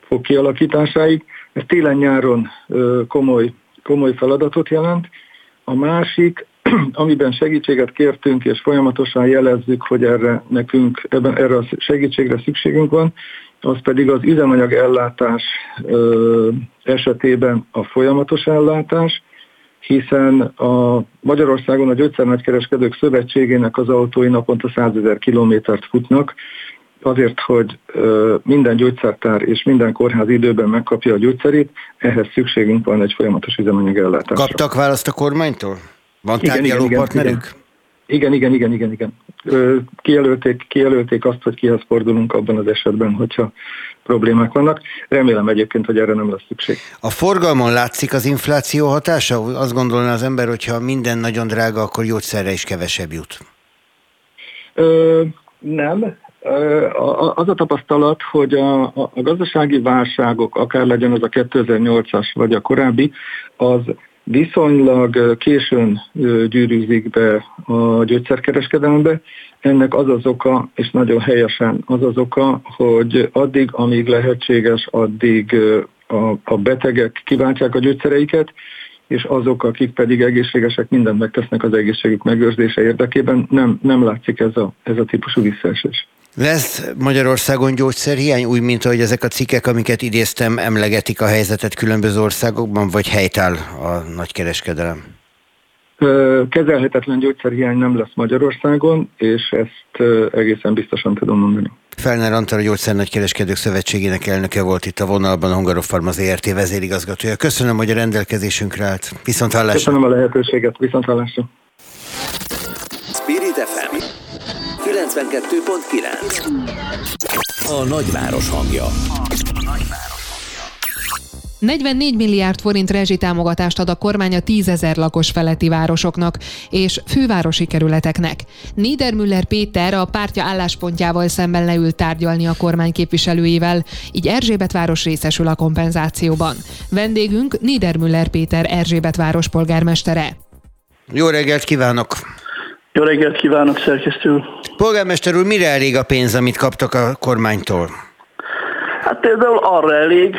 fok kialakításáig. Ez télen-nyáron komoly, komoly feladatot jelent. A másik amiben segítséget kértünk, és folyamatosan jelezzük, hogy erre nekünk, ebben, erre a segítségre szükségünk van, az pedig az üzemanyag ellátás esetében a folyamatos ellátás, hiszen a Magyarországon a Gyógyszernagykereskedők Szövetségének az autói naponta 100 ezer kilométert futnak, azért, hogy minden gyógyszertár és minden kórház időben megkapja a gyógyszerét, ehhez szükségünk van egy folyamatos üzemanyag ellátásra. Kaptak választ a kormánytól? Van tárgyaló partnerük? Igen, igen, igen, igen, igen. Kijelölték, kijelölték azt, hogy kihez fordulunk abban az esetben, hogyha problémák vannak. Remélem egyébként, hogy erre nem lesz szükség. A forgalmon látszik az infláció hatása? Azt gondolná az ember, hogyha minden nagyon drága, akkor gyógyszerre is kevesebb jut. Ö, nem. Az a tapasztalat, hogy a, a gazdasági válságok, akár legyen az a 2008-as vagy a korábbi, az viszonylag későn gyűrűzik be a gyógyszerkereskedelembe. Ennek az az oka, és nagyon helyesen az az oka, hogy addig, amíg lehetséges, addig a, betegek kiváltják a gyógyszereiket, és azok, akik pedig egészségesek, mindent megtesznek az egészségük megőrzése érdekében, nem, nem látszik ez a, ez a típusú visszaesés. Lesz Magyarországon gyógyszerhiány, úgy, mint ahogy ezek a cikkek, amiket idéztem, emlegetik a helyzetet különböző országokban, vagy helytáll a nagykereskedelem? Kezelhetetlen gyógyszerhiány nem lesz Magyarországon, és ezt egészen biztosan tudom mondani. Felner Antal, a Gyógyszer Nagykereskedők Szövetségének elnöke volt itt a vonalban, a Hungarofarm az ERT vezérigazgatója. Köszönöm, hogy a rendelkezésünkre állt. Viszont hallásra. Köszönöm a lehetőséget. Viszont hallásra. Spirit FM 92.9 A nagyváros hangja. 44 milliárd forint rezsitámogatást ad a kormány a 10 ezer lakos feletti városoknak és fővárosi kerületeknek. Niedermüller Péter a pártja álláspontjával szemben leült tárgyalni a kormány képviselőivel, így Erzsébet város részesül a kompenzációban. Vendégünk Niedermüller Péter Erzsébet város polgármestere. Jó reggelt kívánok! Jó reggelt kívánok, szerkesztő Polgármester úr, mire elég a pénz, amit kaptak a kormánytól? Hát például arra elég,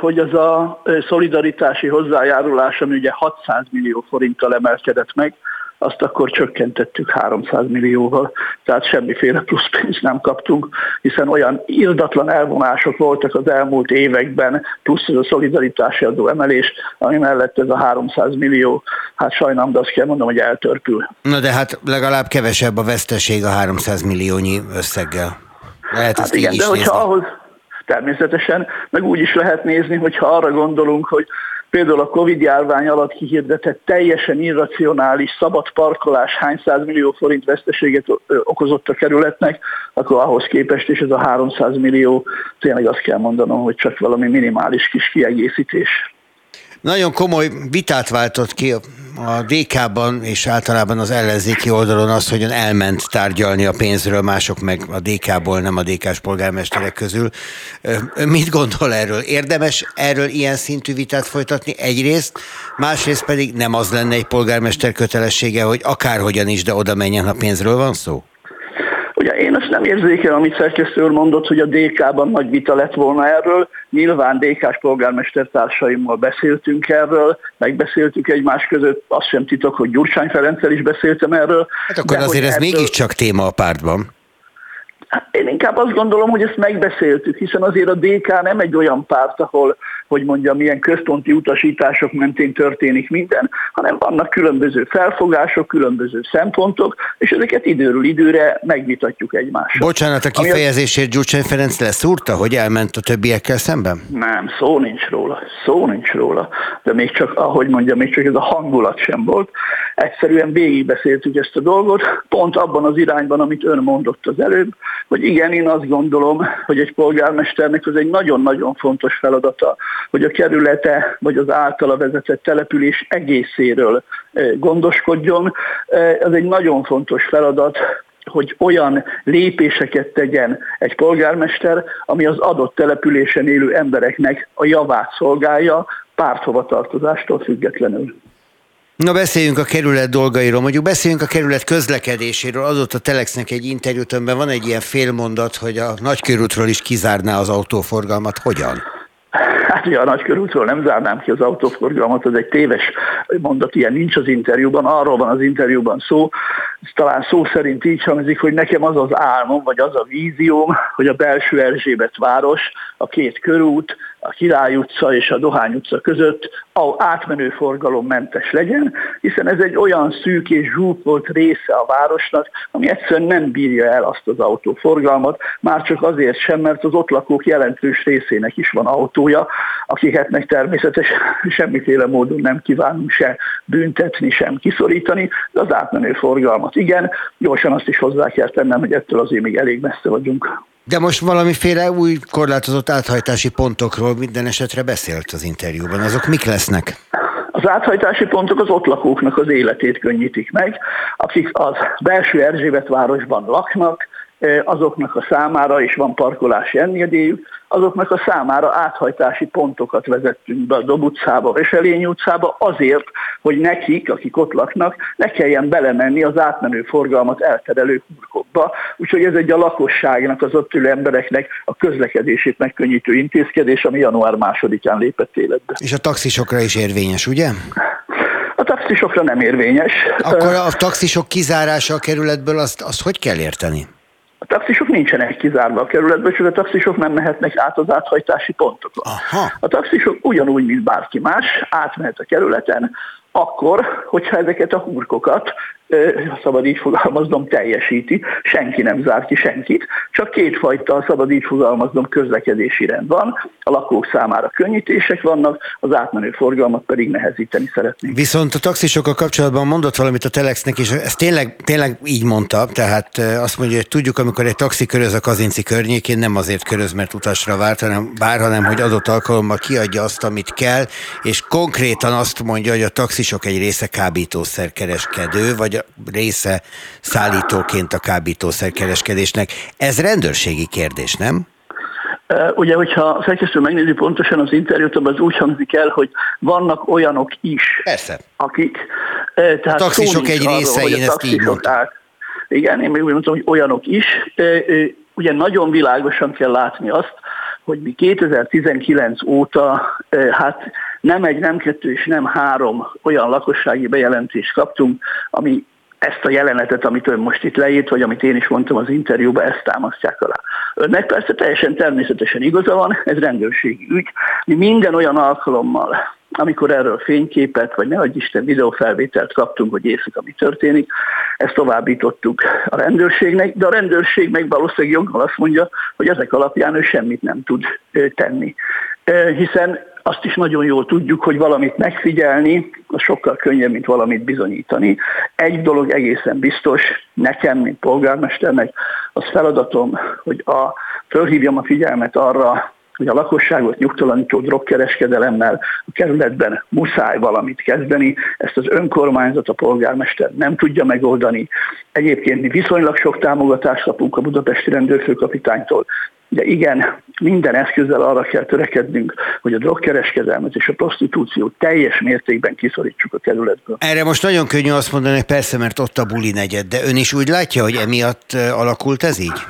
hogy az a szolidaritási hozzájárulás, ami ugye 600 millió forinttal emelkedett meg, azt akkor csökkentettük 300 millióval, tehát semmiféle plusz pénzt nem kaptunk, hiszen olyan irdatlan elvonások voltak az elmúlt években, plusz ez a szolidaritási adó emelés, ami mellett ez a 300 millió, hát sajnálom, de azt kell mondom, hogy eltörpül. Na de hát legalább kevesebb a veszteség a 300 milliónyi összeggel. Lehet hát igen, de hogyha ahhoz, természetesen, meg úgy is lehet nézni, hogyha arra gondolunk, hogy például a Covid járvány alatt kihirdetett teljesen irracionális szabad parkolás hány millió forint veszteséget okozott a kerületnek, akkor ahhoz képest is ez a 300 millió, tényleg azt kell mondanom, hogy csak valami minimális kis kiegészítés. Nagyon komoly vitát váltott ki a DK-ban és általában az ellenzéki oldalon az, hogyan elment tárgyalni a pénzről, mások meg a DK-ból, nem a DK-s polgármesterek közül. Mit gondol erről? Érdemes erről ilyen szintű vitát folytatni egyrészt, másrészt pedig nem az lenne egy polgármester kötelessége, hogy akárhogyan is, de oda menjen, ha pénzről van szó? Ugye én azt nem érzékel, amit szerkesztő úr mondott, hogy a DK-ban nagy vita lett volna erről. Nyilván DK-s polgármester társaimmal beszéltünk erről, megbeszéltük egymás között, azt sem titok, hogy Gyurcsány Ferenccel is beszéltem erről. Hát akkor azért ez erről... mégiscsak téma a pártban. Hát én inkább azt gondolom, hogy ezt megbeszéltük, hiszen azért a DK nem egy olyan párt, ahol hogy mondjam, milyen központi utasítások mentén történik minden, hanem vannak különböző felfogások, különböző szempontok, és ezeket időről időre megvitatjuk egymással. Bocsánat, a kifejezésért Gyurcsány Ferenc leszúrta, hogy elment a többiekkel szemben? Nem, szó nincs róla, szó nincs róla, de még csak, ahogy mondjam, még csak ez a hangulat sem volt. Egyszerűen végigbeszéltük ezt a dolgot, pont abban az irányban, amit ön mondott az előbb, hogy igen, én azt gondolom, hogy egy polgármesternek az egy nagyon-nagyon fontos feladata, hogy a kerülete vagy az általa vezetett település egészéről eh, gondoskodjon. Eh, ez egy nagyon fontos feladat, hogy olyan lépéseket tegyen egy polgármester, ami az adott településen élő embereknek a javát szolgálja, párthovatartozástól függetlenül. Na beszéljünk a kerület dolgairól, mondjuk beszéljünk a kerület közlekedéséről. Adott a Telexnek egy interjút, amiben van egy ilyen félmondat, hogy a nagykörútról is kizárná az autóforgalmat. Hogyan? Hát ugye a nagykörútról nem zárnám ki az autóforgalmat, az egy téves mondat, ilyen nincs az interjúban, arról van az interjúban szó, ez talán szó szerint így hangzik, hogy nekem az az álmom, vagy az a vízióm, hogy a belső Erzsébet város, a két körút, a Király utca és a Dohány utca között átmenő forgalom mentes legyen, hiszen ez egy olyan szűk és zsúfolt része a városnak, ami egyszerűen nem bírja el azt az autóforgalmat, már csak azért sem, mert az ott lakók jelentős részének is van autója, akiket meg természetesen semmiféle módon nem kívánunk se büntetni, sem kiszorítani, de az átmenő forgalmat igen, gyorsan azt is hozzá kell tennem, hogy ettől azért még elég messze vagyunk. De most valamiféle új korlátozott áthajtási pontokról minden esetre beszélt az interjúban. Azok mik lesznek? Az áthajtási pontok az ott lakóknak az életét könnyítik meg, akik az belső Erzsébet városban laknak, azoknak a számára, és van parkolási engedélyük, azoknak a számára áthajtási pontokat vezettünk be a Dob utcába, Veselény utcába azért, hogy nekik, akik ott laknak, ne kelljen belemenni az átmenő forgalmat elterelő kurkokba. Úgyhogy ez egy a lakosságnak, az ott ülő embereknek a közlekedését megkönnyítő intézkedés, ami január másodikán lépett életbe. És a taxisokra is érvényes, ugye? A taxisokra nem érvényes. Akkor a taxisok kizárása a kerületből, azt, azt hogy kell érteni? A taxisok nincsenek kizárva a kerületből, csak a taxisok nem mehetnek át az áthajtási pontokon. Aha. A taxisok ugyanúgy, mint bárki más, átmehet a kerületen, akkor, hogyha ezeket a hurkokat ha szabad így fogalmaznom, teljesíti, senki nem zár ki senkit, csak kétfajta, szabad így fogalmaznom, közlekedési rend van, a lakók számára könnyítések vannak, az átmenő forgalmat pedig nehezíteni szeretnénk. Viszont a taxisokkal kapcsolatban mondott valamit a Telexnek, és ez tényleg, tényleg így mondta, tehát azt mondja, hogy tudjuk, amikor egy taxi köröz a Kazinci környékén, nem azért köröz, mert utasra várt, hanem vár, hanem hogy adott alkalommal kiadja azt, amit kell, és konkrétan azt mondja, hogy a taxisok egy része kábítószerkereskedő, vagy része szállítóként a kábítószerkereskedésnek. Ez rendőrségi kérdés, nem? Ugye, hogyha szerkesztő megnézi pontosan az interjút, az úgy hangzik el, hogy vannak olyanok is, Persze. akik... Tehát a taxisok egy része, arról, én ezt így mondtam. Át, igen, én még úgy mondtam, hogy olyanok is. Ugye nagyon világosan kell látni azt, hogy mi 2019 óta hát nem egy, nem kettő és nem három olyan lakossági bejelentést kaptunk, ami ezt a jelenetet, amit ön most itt leírt, vagy amit én is mondtam az interjúban, ezt támasztják alá. Önnek persze teljesen természetesen igaza van, ez rendőrségi ügy. Mi minden olyan alkalommal, amikor erről fényképet, vagy ne adj Isten videófelvételt kaptunk, hogy éjszaka mi történik, ezt továbbítottuk a rendőrségnek, de a rendőrség meg valószínűleg joggal azt mondja, hogy ezek alapján ő semmit nem tud tenni. Hiszen azt is nagyon jól tudjuk, hogy valamit megfigyelni, az sokkal könnyebb, mint valamit bizonyítani. Egy dolog egészen biztos, nekem, mint polgármesternek, az feladatom, hogy a, fölhívjam a figyelmet arra, hogy a lakosságot nyugtalanító drogkereskedelemmel a kerületben muszáj valamit kezdeni, ezt az önkormányzat, a polgármester nem tudja megoldani. Egyébként mi viszonylag sok támogatást kapunk a budapesti rendőrfőkapitánytól, de igen, minden eszközzel arra kell törekednünk, hogy a drogkereskedelmet és a prostitúciót teljes mértékben kiszorítsuk a kerületből. Erre most nagyon könnyű azt mondani, hogy persze, mert ott a buli negyed, de ön is úgy látja, hogy emiatt alakult ez így?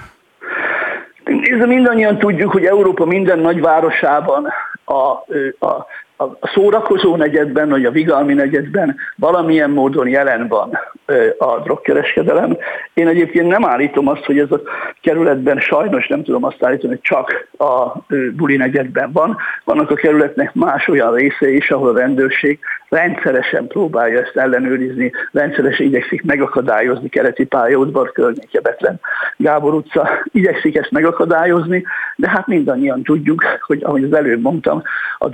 Nézd, mindannyian tudjuk, hogy Európa minden nagyvárosában a, a, a szórakozó negyedben, vagy a vigalmi negyedben valamilyen módon jelen van a drogkereskedelem. Én egyébként nem állítom azt, hogy ez a kerületben sajnos nem tudom azt állítani, hogy csak a buli negyedben van. Vannak a kerületnek más olyan része is, ahol a rendőrség rendszeresen próbálja ezt ellenőrizni, rendszeresen igyekszik megakadályozni keleti pályaudvar környéke, Betlen Gábor utca, igyekszik ezt megakadályozni, de hát mindannyian tudjuk, hogy ahogy az előbb mondtam, a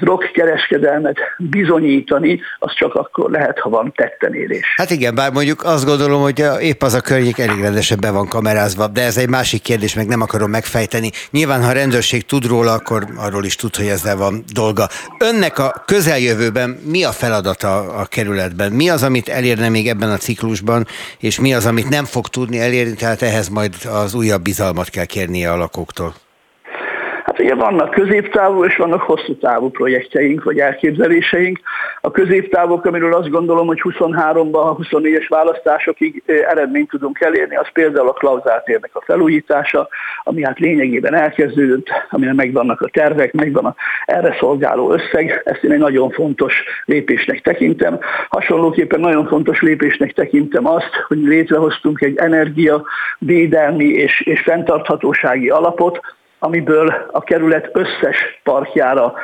drogkereskedelmet bizonyítani, az csak akkor lehet, ha van tettenérés. Hát igen, bár mondjuk azt gondolom, hogy épp az a környék elég rendesen be van kamerázva, de ez egy másik kérdés, meg nem akarom megfejteni. Nyilván, ha a rendőrség tud róla, akkor arról is tud, hogy ezzel van dolga. Önnek a közeljövőben mi a feladata a kerületben? Mi az, amit elérne még ebben a ciklusban, és mi az, amit nem fog tudni elérni, tehát ehhez majd az újabb bizalmat kell kérnie a lakóktól? Ugye vannak középtávú és vannak hosszú távú projektjeink vagy elképzeléseink. A középtávok, amiről azt gondolom, hogy 23-ban, a 24-es választásokig eredményt tudunk elérni, az például a klauzáltérnek a felújítása, ami hát lényegében elkezdődött, amire megvannak a tervek, megvan a erre szolgáló összeg. Ezt én egy nagyon fontos lépésnek tekintem. Hasonlóképpen nagyon fontos lépésnek tekintem azt, hogy létrehoztunk egy energia, védelmi és, és fenntarthatósági alapot, amiből a kerület összes parkjára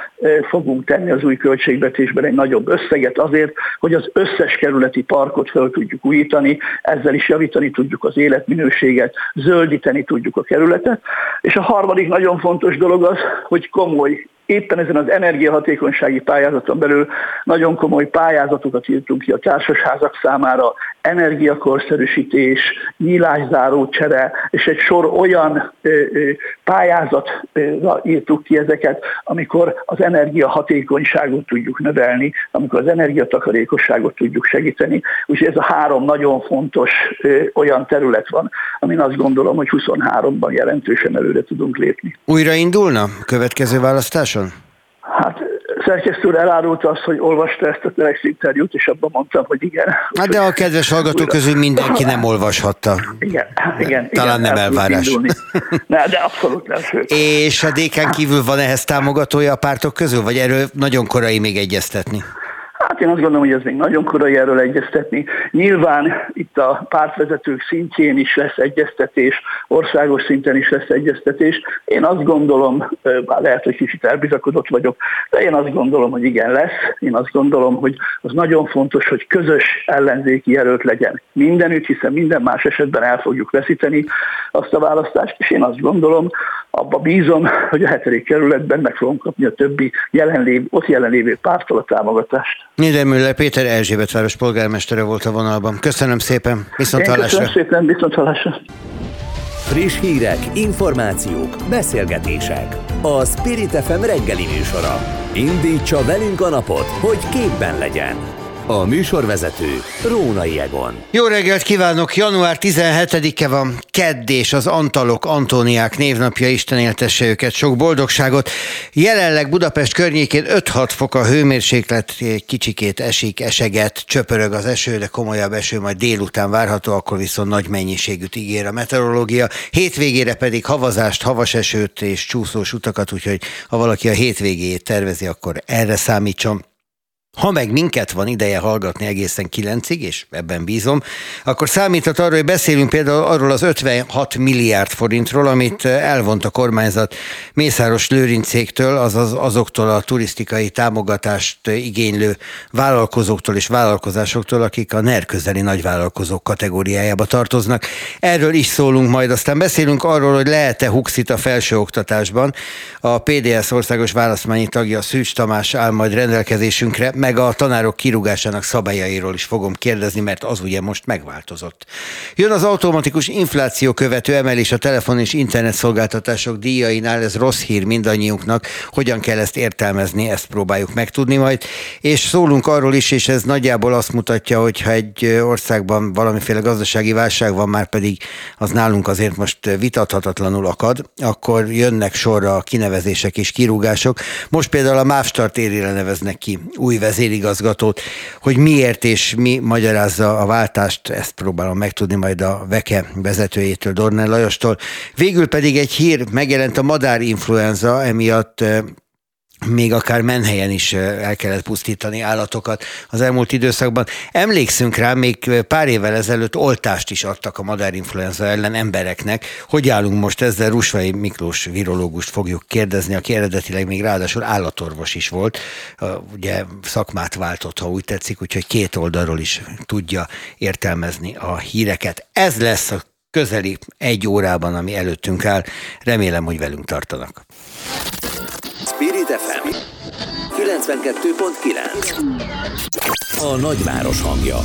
fogunk tenni az új költségvetésben egy nagyobb összeget azért, hogy az összes kerületi parkot fel tudjuk újítani, ezzel is javítani tudjuk az életminőséget, zöldíteni tudjuk a kerületet. És a harmadik nagyon fontos dolog az, hogy komoly éppen ezen az energiahatékonysági pályázaton belül nagyon komoly pályázatokat írtunk ki a társasházak számára, energiakorszerűsítés, nyílászáró csere, és egy sor olyan pályázatra írtuk ki ezeket, amikor az energiahatékonyságot tudjuk növelni, amikor az energiatakarékosságot tudjuk segíteni. Úgyhogy ez a három nagyon fontos olyan terület van, amin azt gondolom, hogy 23-ban jelentősen előre tudunk lépni. Újra indulna következő választáson? Hát szerkesztő úr elárulta azt, hogy olvasta ezt a Telex interjút, és abban mondtam, hogy igen. Hát de a kedves hallgatók közül mindenki nem olvashatta. Igen, igen. Talán igen, nem elvárás. Ne, de abszolút nem. Sőt. És a DK kívül van ehhez támogatója a pártok közül, vagy erről nagyon korai még egyeztetni? Hát én azt gondolom, hogy ez még nagyon korai erről egyeztetni. Nyilván itt a pártvezetők szintjén is lesz egyeztetés, országos szinten is lesz egyeztetés. Én azt gondolom, bár lehet, hogy kicsit elbizakodott vagyok, de én azt gondolom, hogy igen lesz. Én azt gondolom, hogy az nagyon fontos, hogy közös ellenzéki jelölt legyen mindenütt, hiszen minden más esetben el fogjuk veszíteni azt a választást, és én azt gondolom, abba bízom, hogy a hetedik kerületben meg fogom kapni a többi jelenlév, ott jelenlévő pártól a támogatást. Niedermüller Péter Erzsébet város polgármestere volt a vonalban. Köszönöm szépen, viszont hallásra. Köszönöm szépen, viszont hallásra. Friss hírek, információk, beszélgetések. A Spirit FM reggeli műsora. Indítsa velünk a napot, hogy képben legyen. A műsorvezető Rónai Egon. Jó reggelt kívánok! Január 17-e van, kedd és az Antalok Antóniák névnapja, Isten éltesse őket, sok boldogságot. Jelenleg Budapest környékén 5-6 fok a hőmérséklet, kicsikét esik, eseget, csöpörög az eső, de komolyabb eső majd délután várható, akkor viszont nagy mennyiségűt ígér a meteorológia. Hétvégére pedig havazást, havas esőt és csúszós utakat, úgyhogy ha valaki a hétvégéjét tervezi, akkor erre számítson. Ha meg minket van ideje hallgatni egészen kilencig, és ebben bízom, akkor számíthat arra, hogy beszélünk például arról az 56 milliárd forintról, amit elvont a kormányzat Mészáros Lőrincéktől, azaz azoktól a turisztikai támogatást igénylő vállalkozóktól és vállalkozásoktól, akik a NER közeli nagyvállalkozók kategóriájába tartoznak. Erről is szólunk majd, aztán beszélünk arról, hogy lehet-e huxit a felsőoktatásban. A PDS országos választmányi tagja Szűcs Tamás áll majd rendelkezésünkre, meg a tanárok kirúgásának szabályairól is fogom kérdezni, mert az ugye most megváltozott. Jön az automatikus infláció követő emelés a telefon és internet szolgáltatások díjainál, ez rossz hír mindannyiunknak, hogyan kell ezt értelmezni, ezt próbáljuk megtudni majd, és szólunk arról is, és ez nagyjából azt mutatja, hogy ha egy országban valamiféle gazdasági válság van, már pedig az nálunk azért most vitathatatlanul akad, akkor jönnek sorra a kinevezések és kirúgások. Most például a MÁV Start érére neveznek ki új vezetőt, vezérigazgatót, hogy miért és mi magyarázza a váltást, ezt próbálom megtudni majd a Veke vezetőjétől, Dornel Lajostól. Végül pedig egy hír megjelent a madárinfluenza, emiatt még akár menhelyen is el kellett pusztítani állatokat az elmúlt időszakban. Emlékszünk rá, még pár évvel ezelőtt oltást is adtak a madárinfluenza ellen embereknek. Hogy állunk most ezzel? Rusvai Miklós virológust fogjuk kérdezni, aki eredetileg még ráadásul állatorvos is volt. Ugye szakmát váltott, ha úgy tetszik, úgyhogy két oldalról is tudja értelmezni a híreket. Ez lesz a közeli egy órában, ami előttünk áll. Remélem, hogy velünk tartanak. Spirit FM 92.9 A nagyváros hangja.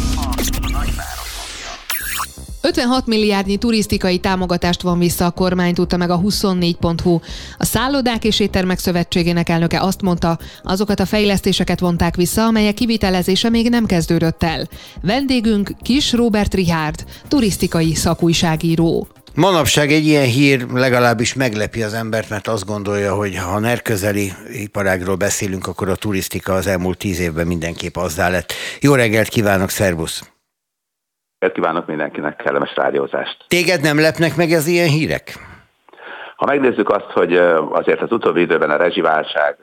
56 milliárdnyi turisztikai támogatást von vissza a kormány, tudta meg a 24.hu. A Szállodák és Éttermek Szövetségének elnöke azt mondta, azokat a fejlesztéseket vonták vissza, amelyek kivitelezése még nem kezdődött el. Vendégünk Kis Robert Richard, turisztikai szakújságíró. Manapság egy ilyen hír legalábbis meglepi az embert, mert azt gondolja, hogy ha NER közeli iparágról beszélünk, akkor a turisztika az elmúlt tíz évben mindenképp azzá lett. Jó reggelt kívánok, szervusz! Kívánok mindenkinek kellemes rádiózást. Téged nem lepnek meg az ilyen hírek? Ha megnézzük azt, hogy azért az utóbbi időben a rezsiválság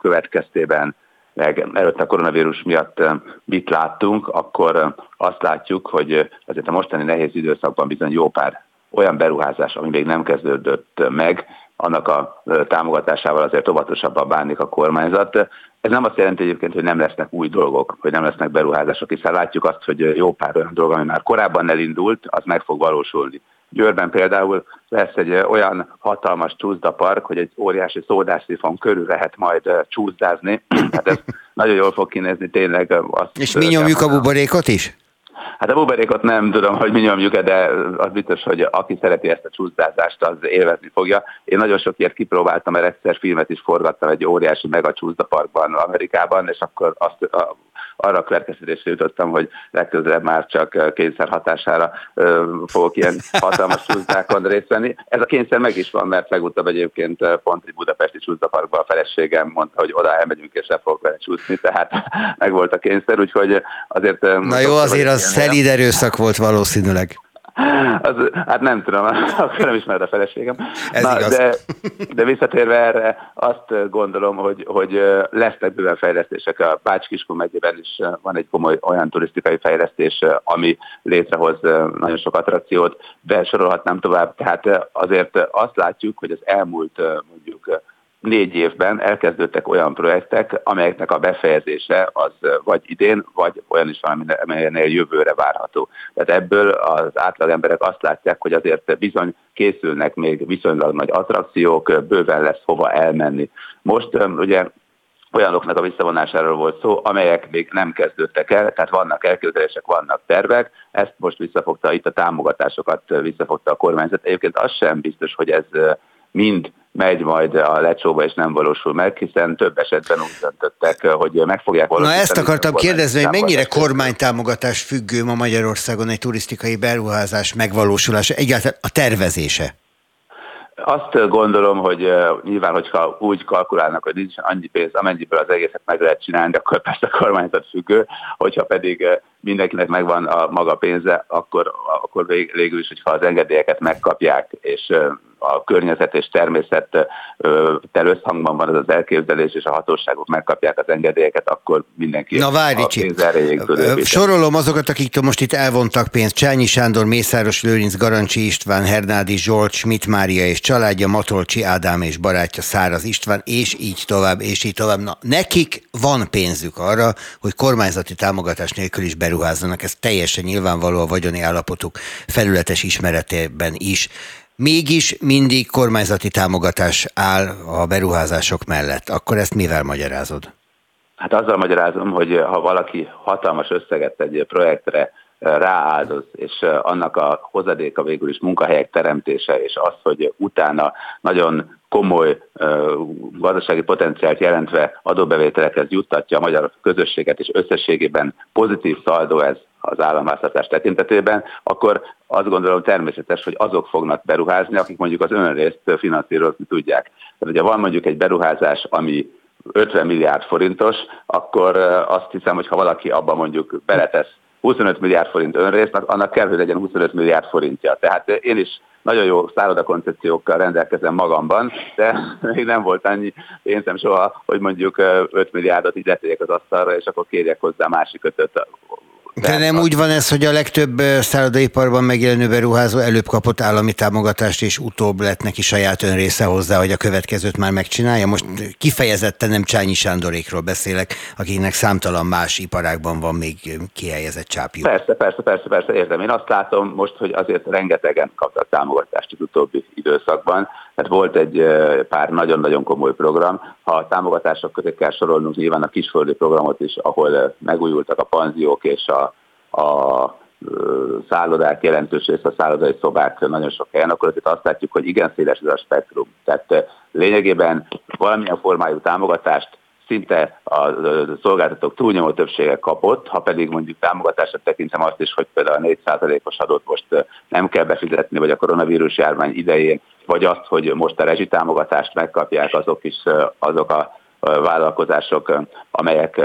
következtében meg előtt a koronavírus miatt mit láttunk, akkor azt látjuk, hogy azért a mostani nehéz időszakban bizony jó pár olyan beruházás, ami még nem kezdődött meg, annak a támogatásával azért óvatosabban bánik a kormányzat. Ez nem azt jelenti egyébként, hogy nem lesznek új dolgok, hogy nem lesznek beruházások, hiszen látjuk azt, hogy jó pár olyan dolog, ami már korábban elindult, az meg fog valósulni. Győrben például lesz egy olyan hatalmas csúszdapark, hogy egy óriási szódászifon körül lehet majd csúszdázni. Hát ez nagyon jól fog kinézni tényleg. Azt És mi nyomjuk a buborékot is? Hát a buborékot nem tudom, hogy mi nyomjuk -e, de az biztos, hogy aki szereti ezt a csúszdázást, az élvezni fogja. Én nagyon sok ilyet kipróbáltam, mert egyszer filmet is forgattam egy óriási megacsúszdaparkban Amerikában, és akkor azt a, arra a következtetésre jutottam, hogy legközelebb már csak kényszer hatására fogok ilyen hatalmas csúszdákon részt venni. Ez a kényszer meg is van, mert legutóbb egyébként pont egy budapesti csúszdaparkban a feleségem mondta, hogy oda elmegyünk és le fogok vele csúszni, tehát meg volt a kényszer, úgyhogy azért... Na jó, azért az szelíd erőszak volt valószínűleg. Az, hát nem tudom, akkor nem ismered a feleségem. Ez Na, igaz. De, de visszatérve erre, azt gondolom, hogy, hogy lesznek bőven fejlesztések. A Bács-Kiskun megyében is van egy komoly olyan turisztikai fejlesztés, ami létrehoz nagyon sok attrakciót, besorolhatnám tovább. Tehát azért azt látjuk, hogy az elmúlt mondjuk négy évben elkezdődtek olyan projektek, amelyeknek a befejezése az vagy idén, vagy olyan is van, amelynél jövőre várható. Tehát ebből az átlag emberek azt látják, hogy azért bizony készülnek még viszonylag nagy attrakciók, bőven lesz hova elmenni. Most ugye olyanoknak a visszavonásáról volt szó, amelyek még nem kezdődtek el, tehát vannak elképzelések, vannak tervek, ezt most visszafogta, itt a támogatásokat visszafogta a kormányzat. Egyébként az sem biztos, hogy ez mind megy majd a lecsóba, és nem valósul meg, hiszen több esetben úgy döntöttek, hogy meg fogják valósítani. Na ezt akartam kérdezni, hogy mennyire kormánytámogatás függő ma Magyarországon egy turisztikai beruházás megvalósulása, egyáltalán a tervezése? Azt gondolom, hogy nyilván, hogyha úgy kalkulálnak, hogy nincs annyi pénz, amennyiből az egészet meg lehet csinálni, akkor persze a kormányzat függő, hogyha pedig mindenkinek megvan a maga pénze, akkor, akkor végül is, hogyha az engedélyeket megkapják, és a környezet és természet összhangban van ez az elképzelés, és a hatóságok megkapják az engedélyeket, akkor mindenki Na várj, a Sorolom azokat, akiktől most itt elvontak pénzt. Csányi Sándor, Mészáros Lőrinc, Garancsi István, Hernádi Zsolt, Schmidt Mária és családja, Matolcsi Ádám és barátja Száraz István, és így tovább, és így tovább. Na, nekik van pénzük arra, hogy kormányzati támogatás nélkül is beruházzanak. Ez teljesen nyilvánvaló a vagyoni állapotuk felületes ismeretében is mégis mindig kormányzati támogatás áll a beruházások mellett. Akkor ezt mivel magyarázod? Hát azzal magyarázom, hogy ha valaki hatalmas összeget egy projektre rááldoz, és annak a hozadéka végül is munkahelyek teremtése, és az, hogy utána nagyon komoly gazdasági potenciált jelentve adóbevételekhez juttatja a magyar közösséget, és összességében pozitív szaldó ez az államháztartás tekintetében, akkor azt gondolom természetes, hogy azok fognak beruházni, akik mondjuk az önrészt finanszírozni tudják. Tehát, hogyha van mondjuk egy beruházás, ami 50 milliárd forintos, akkor azt hiszem, hogy ha valaki abban mondjuk beletesz 25 milliárd forint önrészt, annak kell, hogy legyen 25 milliárd forintja. Tehát én is nagyon jó szállodakoncepciókkal rendelkezem magamban, de még nem volt annyi pénzem soha, hogy mondjuk 5 milliárdot így letegyek az asztalra, és akkor kérjek hozzá másik ötöt de nem úgy van ez, hogy a legtöbb szállodaiparban megjelenő beruházó előbb kapott állami támogatást, és utóbb lett neki saját önrésze hozzá, hogy a következőt már megcsinálja. Most kifejezetten nem Csányi Sándorékról beszélek, akiknek számtalan más iparákban van még kihelyezett csápjuk. Persze, persze, persze, persze, értem. Én azt látom most, hogy azért rengetegen kaptak támogatást az utóbbi időszakban. Tehát volt egy pár nagyon-nagyon komoly program. Ha a támogatások közé kell sorolnunk nyilván a kisföldi programot is, ahol megújultak a panziók és a, a szállodák jelentős része, a szállodai szobák nagyon sok helyen, akkor azért azt látjuk, hogy igen széles ez a spektrum. Tehát lényegében valamilyen formájú támogatást szinte a szolgáltatók túlnyomó többsége kapott, ha pedig mondjuk támogatásra tekintem azt is, hogy például a 4%-os adót most nem kell befizetni, vagy a koronavírus járvány idején, vagy azt, hogy most a rezsitámogatást megkapják azok is, azok a vállalkozások, amelyek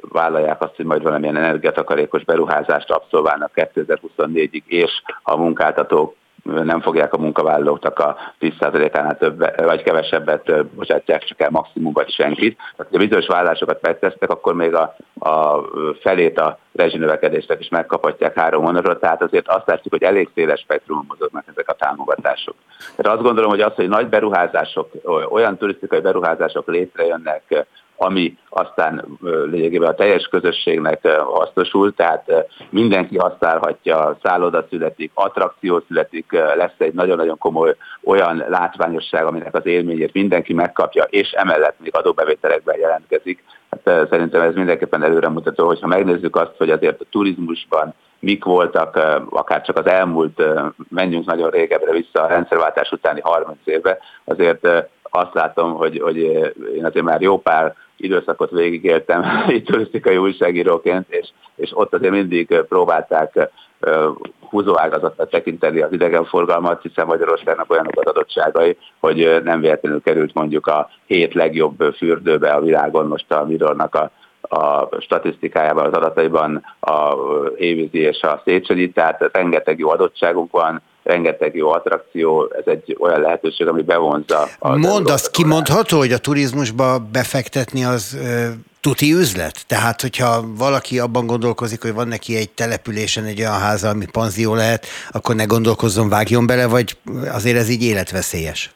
vállalják azt, hogy majd valamilyen energiatakarékos beruházást abszolválnak 2024-ig, és a munkáltatók nem fogják a munkavállalóknak a 10%-ánál több, vagy kevesebbet bocsátják csak el maximum, vagy senkit. Tehát, ha bizonyos vállásokat megtesznek, akkor még a, a felét a rezsinövekedésnek is megkaphatják három hónapra, tehát azért azt látjuk, hogy elég széles spektrumon mozognak ezek a támogatások. Tehát azt gondolom, hogy az, hogy nagy beruházások, olyan turisztikai beruházások létrejönnek ami aztán lényegében a teljes közösségnek hasznosul, tehát mindenki használhatja, szálloda születik, attrakció születik, lesz egy nagyon-nagyon komoly olyan látványosság, aminek az élményét mindenki megkapja, és emellett még adóbevételekben jelentkezik. Hát szerintem ez mindenképpen előremutató, hogyha megnézzük azt, hogy azért a turizmusban mik voltak, akár csak az elmúlt, menjünk nagyon régebbre vissza a rendszerváltás utáni 30 évbe, azért azt látom, hogy, hogy én azért már jó pár időszakot végigéltem itt turisztikai újságíróként, és, és ott azért mindig próbálták húzóágazatnak tekinteni az idegenforgalmat, hiszen Magyarországnak olyanok az adottságai, hogy nem véletlenül került mondjuk a hét legjobb fürdőbe a világon most a Mirornak a a statisztikájában, az adataiban a Hévízi és a Széchenyi, tehát rengeteg jó adottságunk van, rengeteg jó attrakció, ez egy olyan lehetőség, ami bevonza. Mond azt, kimondható, hogy a turizmusba befektetni az ö, tuti üzlet? Tehát, hogyha valaki abban gondolkozik, hogy van neki egy településen egy olyan háza, ami panzió lehet, akkor ne gondolkozzon, vágjon bele, vagy azért ez így életveszélyes?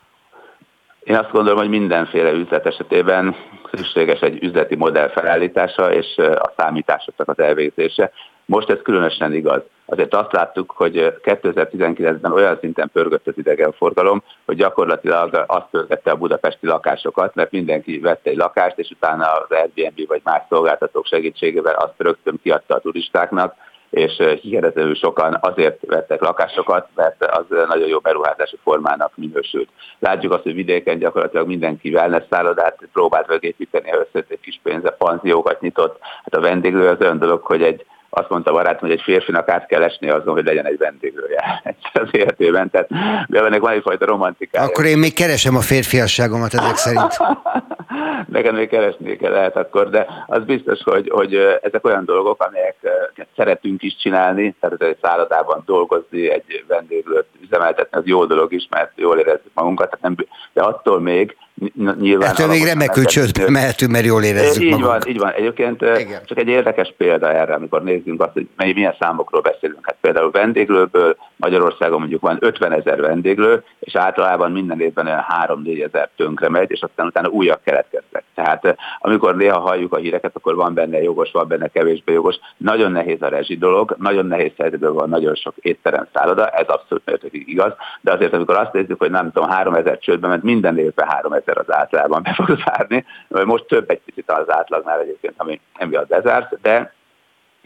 Én azt gondolom, hogy mindenféle üzlet esetében szükséges egy üzleti modell felállítása és a számításoknak az elvégzése. Most ez különösen igaz. Azért azt láttuk, hogy 2019-ben olyan szinten pörgött az idegenforgalom, hogy gyakorlatilag azt pörgette a budapesti lakásokat, mert mindenki vette egy lakást, és utána az Airbnb vagy más szolgáltatók segítségével azt rögtön kiadta a turistáknak, és hihetetlenül sokan azért vettek lakásokat, mert az nagyon jó beruházási formának minősült. Látjuk azt, hogy vidéken gyakorlatilag mindenki wellness szállodát próbált megépíteni, össze egy kis pénze, panziókat nyitott. Hát a vendéglő az olyan dolog, hogy egy azt mondta barátom, hogy egy férfinak át kell esni azon, hogy legyen egy vendéglője az életében. Tehát ennek van egyfajta romantikája. Akkor én még keresem a férfiasságomat ezek szerint. Nekem még keresnék lehet akkor, de az biztos, hogy, hogy ezek olyan dolgok, amelyeket szeretünk is csinálni, tehát egy szállodában dolgozni, egy vendéglőt üzemeltetni, az jó dolog is, mert jól érezzük magunkat, tehát nem, de attól még nyilván... Ettől még remekül csődbe mehetünk, mert jól érezzük Így magunkat. van, így van. Egyébként Igen. csak egy érdekes példa erre, amikor nézzünk azt, hogy milyen számokról beszélünk. Hát például vendéglőből Magyarországon mondjuk van 50 ezer vendéglő, és általában minden évben olyan 3-4 ezer tönkre megy, és aztán utána újak keletkeznek. Tehát amikor néha halljuk a híreket, akkor van benne jogos, van benne kevésbé jogos. Nagyon nehéz a rezsi dolog, nagyon nehéz helyzetben van nagyon sok étterem szálloda, ez abszolút mértékig igaz, de azért amikor azt nézzük, hogy nem tudom, 3000 csődbe ment, minden évben 3000 az általában be fog zárni, most több egy picit az átlagnál egyébként, ami emiatt bezárt, de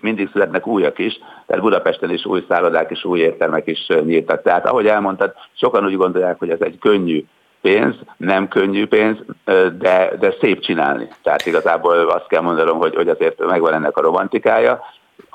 mindig születnek újak is, tehát Budapesten is új szállodák és új értelmek is nyíltak. Tehát ahogy elmondtad, sokan úgy gondolják, hogy ez egy könnyű pénz, nem könnyű pénz, de, de szép csinálni. Tehát igazából azt kell mondanom, hogy, hogy azért megvan ennek a romantikája,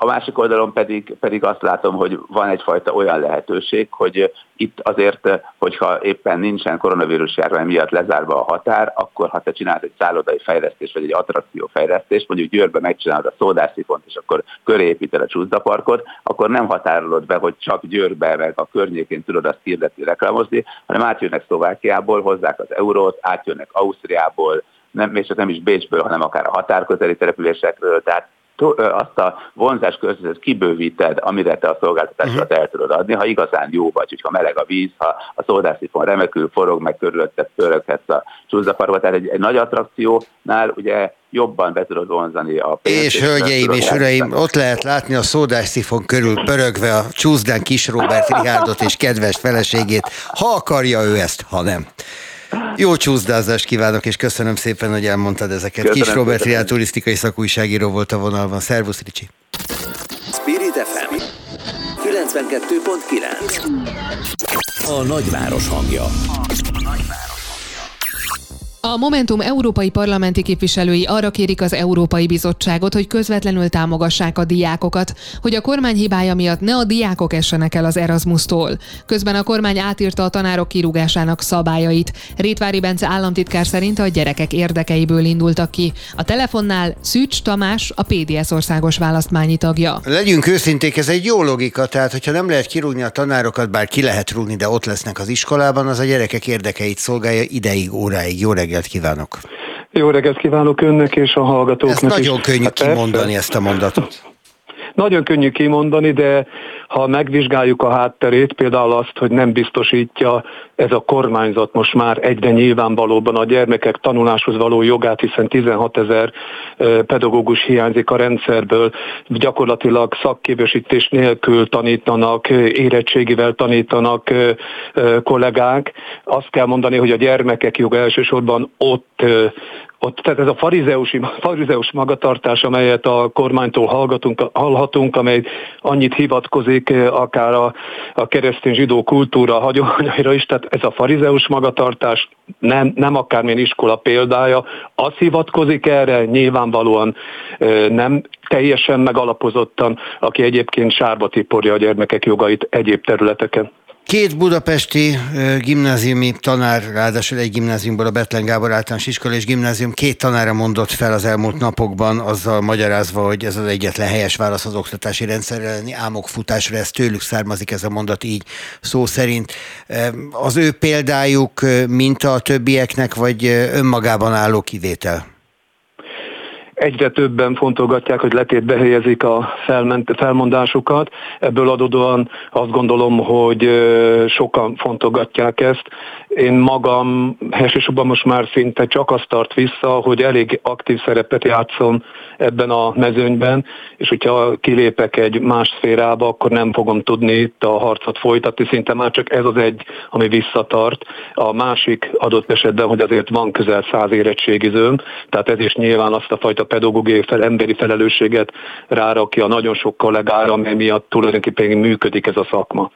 a másik oldalon pedig, pedig azt látom, hogy van egyfajta olyan lehetőség, hogy itt azért, hogyha éppen nincsen koronavírus járvány miatt lezárva a határ, akkor ha te csinálsz egy szállodai fejlesztést, vagy egy attrakció fejlesztést, mondjuk Győrbe megcsinálod a szódászifont, és akkor köré építed a csúszdaparkot, akkor nem határolod be, hogy csak Győrbe, meg a környékén tudod azt hirdetni, reklámozni, hanem átjönnek Szlovákiából, hozzák az eurót, átjönnek Ausztriából, nem, és nem is Bécsből, hanem akár a határközeli településekről, tehát azt a vonzás környezetet kibővíted, amire te a szolgáltatásokat uh-huh. el tudod adni, ha igazán jó vagy, hogyha meleg a víz, ha a szódászifon remekül forog, meg körülötted pöröghetsz a csúszdaparba, tehát egy, egy nagy attrakciónál ugye jobban be tudod vonzani a pénzt. És, és hölgyeim és uraim, ott lehet látni a szódászifon körül pörögve a csúszdán kis Robert Rihárdot és kedves feleségét, ha akarja ő ezt, ha nem. Jó csúszdázást kívánok, és köszönöm szépen, hogy elmondtad ezeket. Köszönöm Kis Robert Riál turisztikai szakújságíró volt a vonalban. Szervusz, Ricsi! Spirit FM 92.9 A nagyváros hangja. A nagyváros. A Momentum európai parlamenti képviselői arra kérik az Európai Bizottságot, hogy közvetlenül támogassák a diákokat, hogy a kormány hibája miatt ne a diákok essenek el az Erasmus-tól. Közben a kormány átírta a tanárok kirúgásának szabályait. Rétvári Bence államtitkár szerint a gyerekek érdekeiből indultak ki. A telefonnál Szűcs Tamás, a PDS országos választmányi tagja. Legyünk őszinték, ez egy jó logika, tehát hogyha nem lehet kirúgni a tanárokat, bár ki lehet rúgni, de ott lesznek az iskolában, az a gyerekek érdekeit szolgálja ideig, óráig. Jó reggelt kívánok! Jó reggelt kívánok önnek és a hallgatóknak Ez nagyon is. könnyű hát kimondani ezt a mondatot. Nagyon könnyű kimondani, de ha megvizsgáljuk a hátterét, például azt, hogy nem biztosítja ez a kormányzat most már egyre nyilvánvalóban a gyermekek tanuláshoz való jogát, hiszen 16 ezer pedagógus hiányzik a rendszerből, gyakorlatilag szakképesítés nélkül tanítanak, érettségivel tanítanak kollégák. Azt kell mondani, hogy a gyermekek joga elsősorban ott ott, tehát ez a farizeus, farizeus magatartás, amelyet a kormánytól hallgatunk, hallhatunk, amely annyit hivatkozik akár a, a keresztény zsidó kultúra hagyományaira is, tehát ez a farizeus magatartás nem, nem akármilyen iskola példája, az hivatkozik erre, nyilvánvalóan nem teljesen megalapozottan, aki egyébként sárba tiporja a gyermekek jogait egyéb területeken. Két budapesti gimnáziumi tanár, ráadásul egy gimnáziumból a Betlen Gábor általános iskola és gimnázium két tanára mondott fel az elmúlt napokban, azzal magyarázva, hogy ez az egyetlen helyes válasz az oktatási rendszer elleni álmokfutásra, ez tőlük származik ez a mondat így szó szerint. Az ő példájuk minta a többieknek, vagy önmagában álló kivétel? Egyre többen fontolgatják, hogy letétbe helyezik a felment, felmondásukat. Ebből adódóan azt gondolom, hogy sokan fontolgatják ezt. Én magam elsősorban most már szinte csak azt tart vissza, hogy elég aktív szerepet játszom ebben a mezőnyben, és hogyha kilépek egy más szférába, akkor nem fogom tudni itt a harcot folytatni, szinte már csak ez az egy, ami visszatart. A másik adott esetben, hogy azért van közel száz érettségizőm, tehát ez is nyilván azt a fajta pedagógiai fel, emberi felelősséget rárakja nagyon sok kollégára, ami miatt tulajdonképpen működik ez a szakma.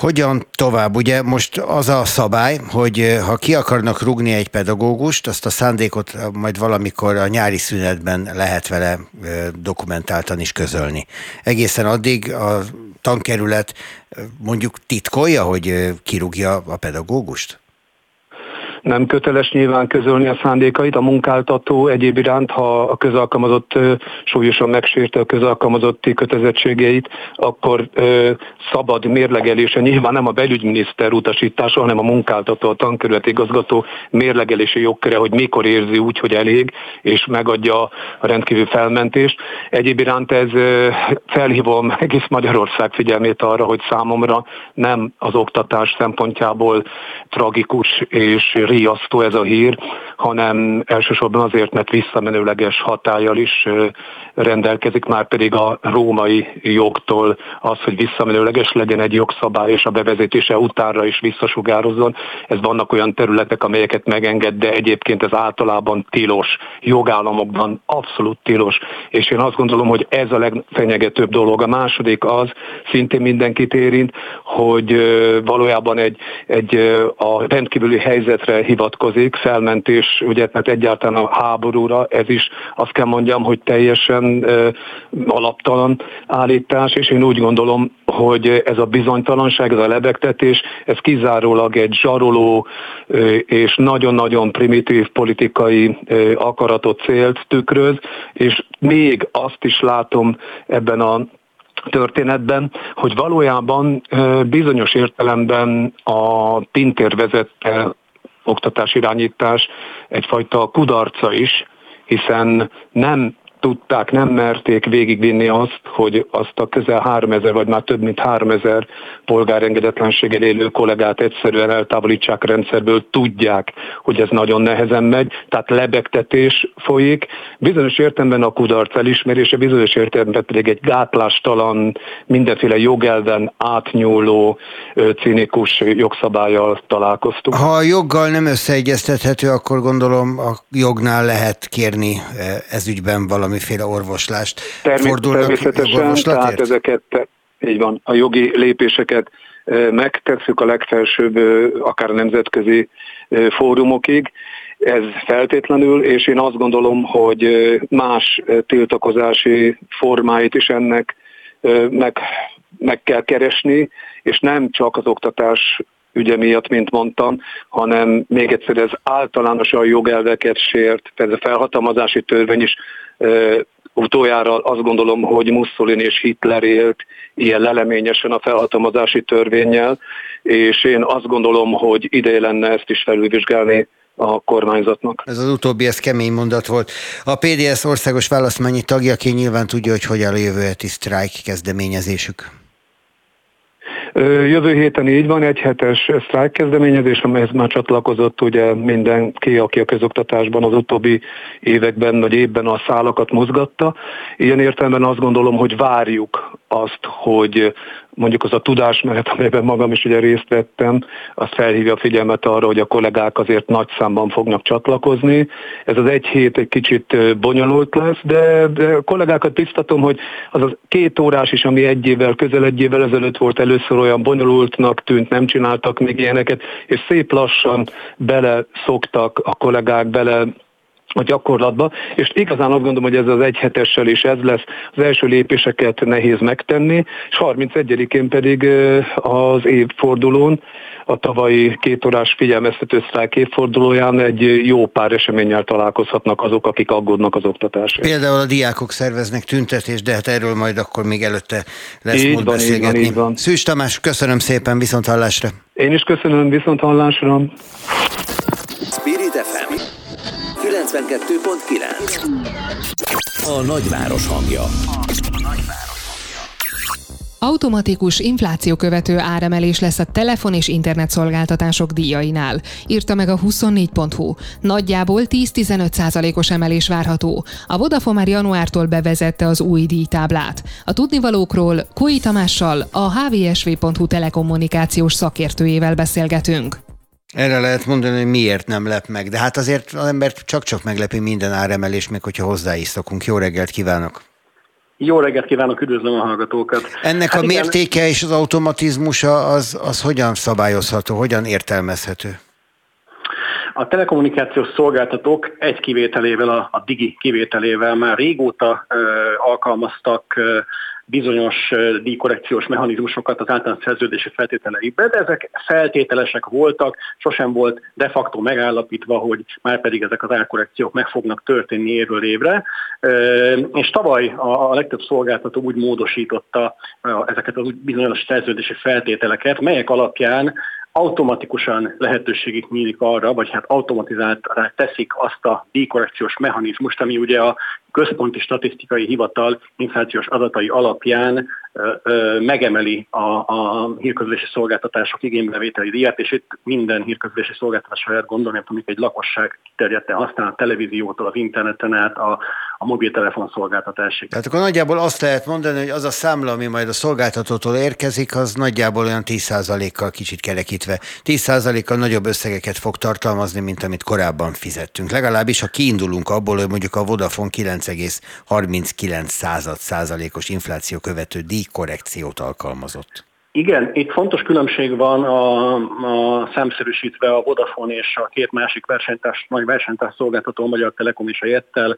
Hogyan tovább? Ugye most az a szabály, hogy eh, ha ki akarnak rugni egy pedagógust, azt a szándékot majd valamikor a nyári szünetben lehet vele eh, dokumentáltan is közölni. Egészen addig a tankerület eh, mondjuk titkolja, hogy kirúgja a pedagógust? Nem köteles nyilván közölni a szándékait, a munkáltató egyéb iránt, ha a közalkalmazott súlyosan megsérte a közalkalmazotti kötelezettségeit, akkor szabad mérlegelése, nyilván nem a belügyminiszter utasítása, hanem a munkáltató, a tankerület igazgató mérlegelési jogköre, hogy mikor érzi úgy, hogy elég, és megadja a rendkívül felmentést. Egyéb iránt ez felhívom egész Magyarország figyelmét arra, hogy számomra nem az oktatás szempontjából tragikus és riasztó ez a hír, hanem elsősorban azért, mert visszamenőleges hatállyal is rendelkezik, már pedig a római jogtól az, hogy visszamenőleges legyen egy jogszabály, és a bevezetése utánra is visszasugározzon. Ez vannak olyan területek, amelyeket megenged, de egyébként ez általában tilos, jogállamokban abszolút tilos, és én azt gondolom, hogy ez a legfenyegetőbb dolog. A második az, szintén mindenkit érint, hogy valójában egy, egy a rendkívüli helyzetre hivatkozik, felmentés, ugye, mert egyáltalán a háborúra, ez is azt kell mondjam, hogy teljesen alaptalan állítás, és én úgy gondolom, hogy ez a bizonytalanság, ez a lebegtetés, ez kizárólag egy zsaroló és nagyon-nagyon primitív politikai akaratot célt tükröz, és még azt is látom ebben a történetben, hogy valójában bizonyos értelemben a Pintér vezette oktatásirányítás egyfajta kudarca is, hiszen nem tudták, nem merték végigvinni azt, hogy azt a közel 3000 vagy már több mint 3000 polgárengedetlenséggel élő kollégát egyszerűen eltávolítsák rendszerből, tudják, hogy ez nagyon nehezen megy, tehát lebegtetés folyik. Bizonyos értelemben a kudarc elismerése, bizonyos értelemben pedig egy gátlástalan, mindenféle jogelven átnyúló, cinikus jogszabályjal találkoztunk. Ha a joggal nem összeegyeztethető, akkor gondolom a jognál lehet kérni ezügyben valami valamiféle orvoslást. Fordulnak természetesen, tehát ezeket, így van, a jogi lépéseket megtesszük a legfelsőbb, akár nemzetközi fórumokig, ez feltétlenül, és én azt gondolom, hogy más tiltakozási formáit is ennek meg, meg kell keresni, és nem csak az oktatás ügye miatt, mint mondtam, hanem még egyszer ez általánosan jogelveket sért, ez a felhatalmazási törvény is utoljára azt gondolom, hogy Mussolini és Hitler élt ilyen leleményesen a felhatalmazási törvényel, és én azt gondolom, hogy ideje lenne ezt is felülvizsgálni a kormányzatnak. Ez az utóbbi, ez kemény mondat volt. A PDS országos választmányi tagjaként nyilván tudja, hogy hogy a jövő heti sztrájk kezdeményezésük. Jövő héten így van, egy hetes sztrájk kezdeményezés, amelyhez már csatlakozott ugye mindenki, aki a közoktatásban az utóbbi években vagy évben a szálakat mozgatta. Ilyen értelemben azt gondolom, hogy várjuk azt, hogy mondjuk az a tudásmenet, amelyben magam is ugye részt vettem, az felhívja a figyelmet arra, hogy a kollégák azért nagy számban fognak csatlakozni. Ez az egy hét egy kicsit bonyolult lesz, de, de a kollégákat biztatom, hogy az az két órás is, ami egy évvel, közel egy évvel ezelőtt volt először olyan bonyolultnak tűnt, nem csináltak még ilyeneket, és szép lassan bele szoktak a kollégák, bele a gyakorlatba, és igazán azt gondolom, hogy ez az egyhetessel is ez lesz, az első lépéseket nehéz megtenni, és 31-én pedig az évfordulón, a tavalyi kétórás figyelmeztető sztrájk évfordulóján egy jó pár eseménnyel találkozhatnak azok, akik aggódnak az oktatásért. Például a diákok szerveznek tüntetést, de hát erről majd akkor még előtte lesz így mód van, beszélgetni. Így van, így van. Szűs Tamás, köszönöm szépen, viszont hallásra. Én is köszönöm, viszont hallásra. Spirit FM 92.9 A nagyváros hangja. Automatikus infláció követő áremelés lesz a telefon és internet szolgáltatások díjainál, írta meg a 24.hu. Nagyjából 10-15 százalékos emelés várható. A Vodafone már januártól bevezette az új díjtáblát. A tudnivalókról Koi Tamással, a hvsv.hu telekommunikációs szakértőjével beszélgetünk. Erre lehet mondani, hogy miért nem lep meg, de hát azért az ember csak-csak meglepi minden áremelés, még hogyha hozzá is szokunk. Jó reggelt kívánok! Jó reggelt kívánok, üdvözlöm a hallgatókat! Ennek hát a igen. mértéke és az automatizmusa az, az hogyan szabályozható, hogyan értelmezhető? A telekommunikációs szolgáltatók egy kivételével, a, a digi kivételével már régóta ö, alkalmaztak ö, bizonyos díjkorrekciós mechanizmusokat az általános szerződési feltételeikbe, de ezek feltételesek voltak, sosem volt de facto megállapítva, hogy már pedig ezek az árkorrekciók meg fognak történni évről évre. És tavaly a legtöbb szolgáltató úgy módosította ezeket az bizonyos szerződési feltételeket, melyek alapján automatikusan lehetőségük nyílik arra, vagy hát automatizáltra teszik azt a díjkorrekciós mechanizmust, ami ugye a központi statisztikai hivatal inflációs adatai alapján megemeli a, a hírközlési szolgáltatások igénybevételi díját, és itt minden hírközlési szolgáltatás lehet gondolni, amik egy lakosság terjedten használ a televíziótól, az interneten át, a, a mobiltelefon szolgáltatásig. Tehát akkor nagyjából azt lehet mondani, hogy az a számla, ami majd a szolgáltatótól érkezik, az nagyjából olyan 10%-kal kicsit kerekítve. 10%-kal nagyobb összegeket fog tartalmazni, mint amit korábban fizettünk. Legalábbis, ha kiindulunk abból, hogy mondjuk a Vodafone 9,39 százalékos infláció követő díj korrekciót alkalmazott. Igen, itt fontos különbség van a, a számszerűsítve a Vodafone és a két másik versenytárs, nagy versenytárs szolgáltató, a Magyar Telekom és a Jettel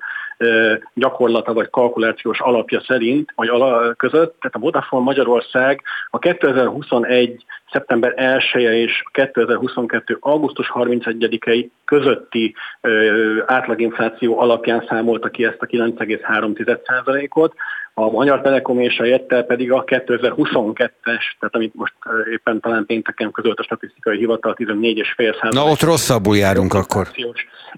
gyakorlata vagy kalkulációs alapja szerint, vagy ala, között. Tehát a Vodafone Magyarország a 2021 szeptember 1 -e és 2022. augusztus 31-i közötti ö, átlaginfláció alapján számolta ki ezt a 9,3%-ot, a Magyar Telekom és a Jettel pedig a 2022-es, tehát amit most éppen talán pénteken közölt a statisztikai hivatal 14,5 Na ott rosszabbul járunk akkor.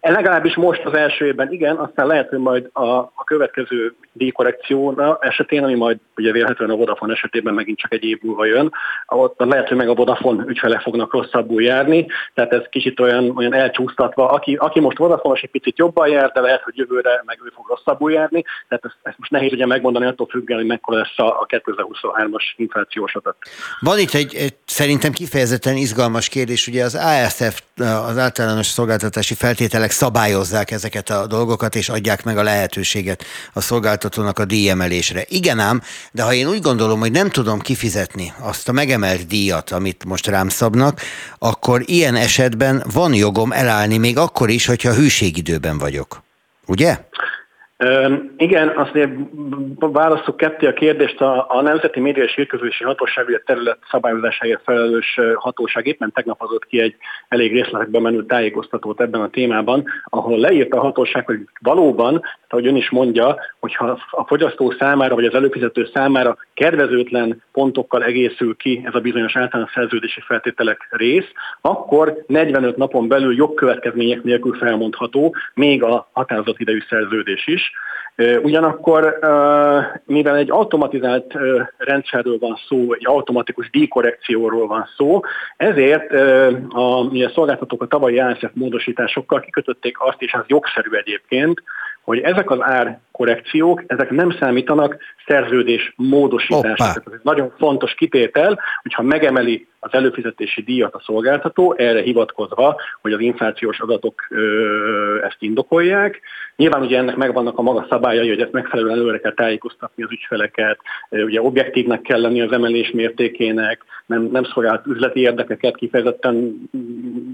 E legalábbis most az első évben igen, aztán lehet, hogy majd a, a következő díjkorrekcióra esetén, ami majd ugye vélhetően a Vodafone esetében megint csak egy év múlva jön, ott lehet, hogy meg a Vodafone ügyfelek fognak rosszabbul járni, tehát ez kicsit olyan, olyan elcsúsztatva. Aki, aki most Vodafone egy picit jobban jár, de lehet, hogy jövőre meg ő fog rosszabbul járni, tehát ezt, ezt most nehéz ugye megmondani attól függően, hogy mekkora lesz a 2023-as inflációs adat. Van itt egy, egy szerintem kifejezetten izgalmas kérdés, ugye az ASF, az általános szolgáltatási feltételek szabályozzák ezeket a dolgokat, és adják meg a lehetőséget a szolgáltatónak a díjemelésre. Igen ám, de ha én úgy gondolom, hogy nem tudom kifizetni azt a megemelt díjat, amit most rám szabnak, akkor ilyen esetben van jogom elállni még akkor is, hogyha hűségidőben vagyok. Ugye? Igen, azt válaszok ketté a kérdést. A, a Nemzeti Média és Hírközlési Hatóság, a terület szabályozásáért felelős hatóság éppen tegnap adott ki egy elég részletekben menő tájékoztatót ebben a témában, ahol leírta a hatóság, hogy valóban, ahogy ön is mondja, hogyha a fogyasztó számára, vagy az előfizető számára kedvezőtlen pontokkal egészül ki ez a bizonyos általános szerződési feltételek rész, akkor 45 napon belül jogkövetkezmények nélkül felmondható még a határozott idejű szerződés is. Ugyanakkor, mivel egy automatizált rendszerről van szó, egy automatikus díjkorrekcióról van szó, ezért a, a szolgáltatók a tavalyi ASF módosításokkal kikötötték azt, és az jogszerű egyébként, hogy ezek az árkorrekciók, ezek nem számítanak szerződés módosításra. Ez nagyon fontos kitétel, hogyha megemeli az előfizetési díjat a szolgáltató, erre hivatkozva, hogy az inflációs adatok ö, ezt indokolják. Nyilván ugye ennek megvannak a maga szabályai, hogy ezt megfelelően előre kell tájékoztatni az ügyfeleket, ugye objektívnek kell lenni az emelés mértékének, nem, nem szolgált üzleti érdekeket, kifejezetten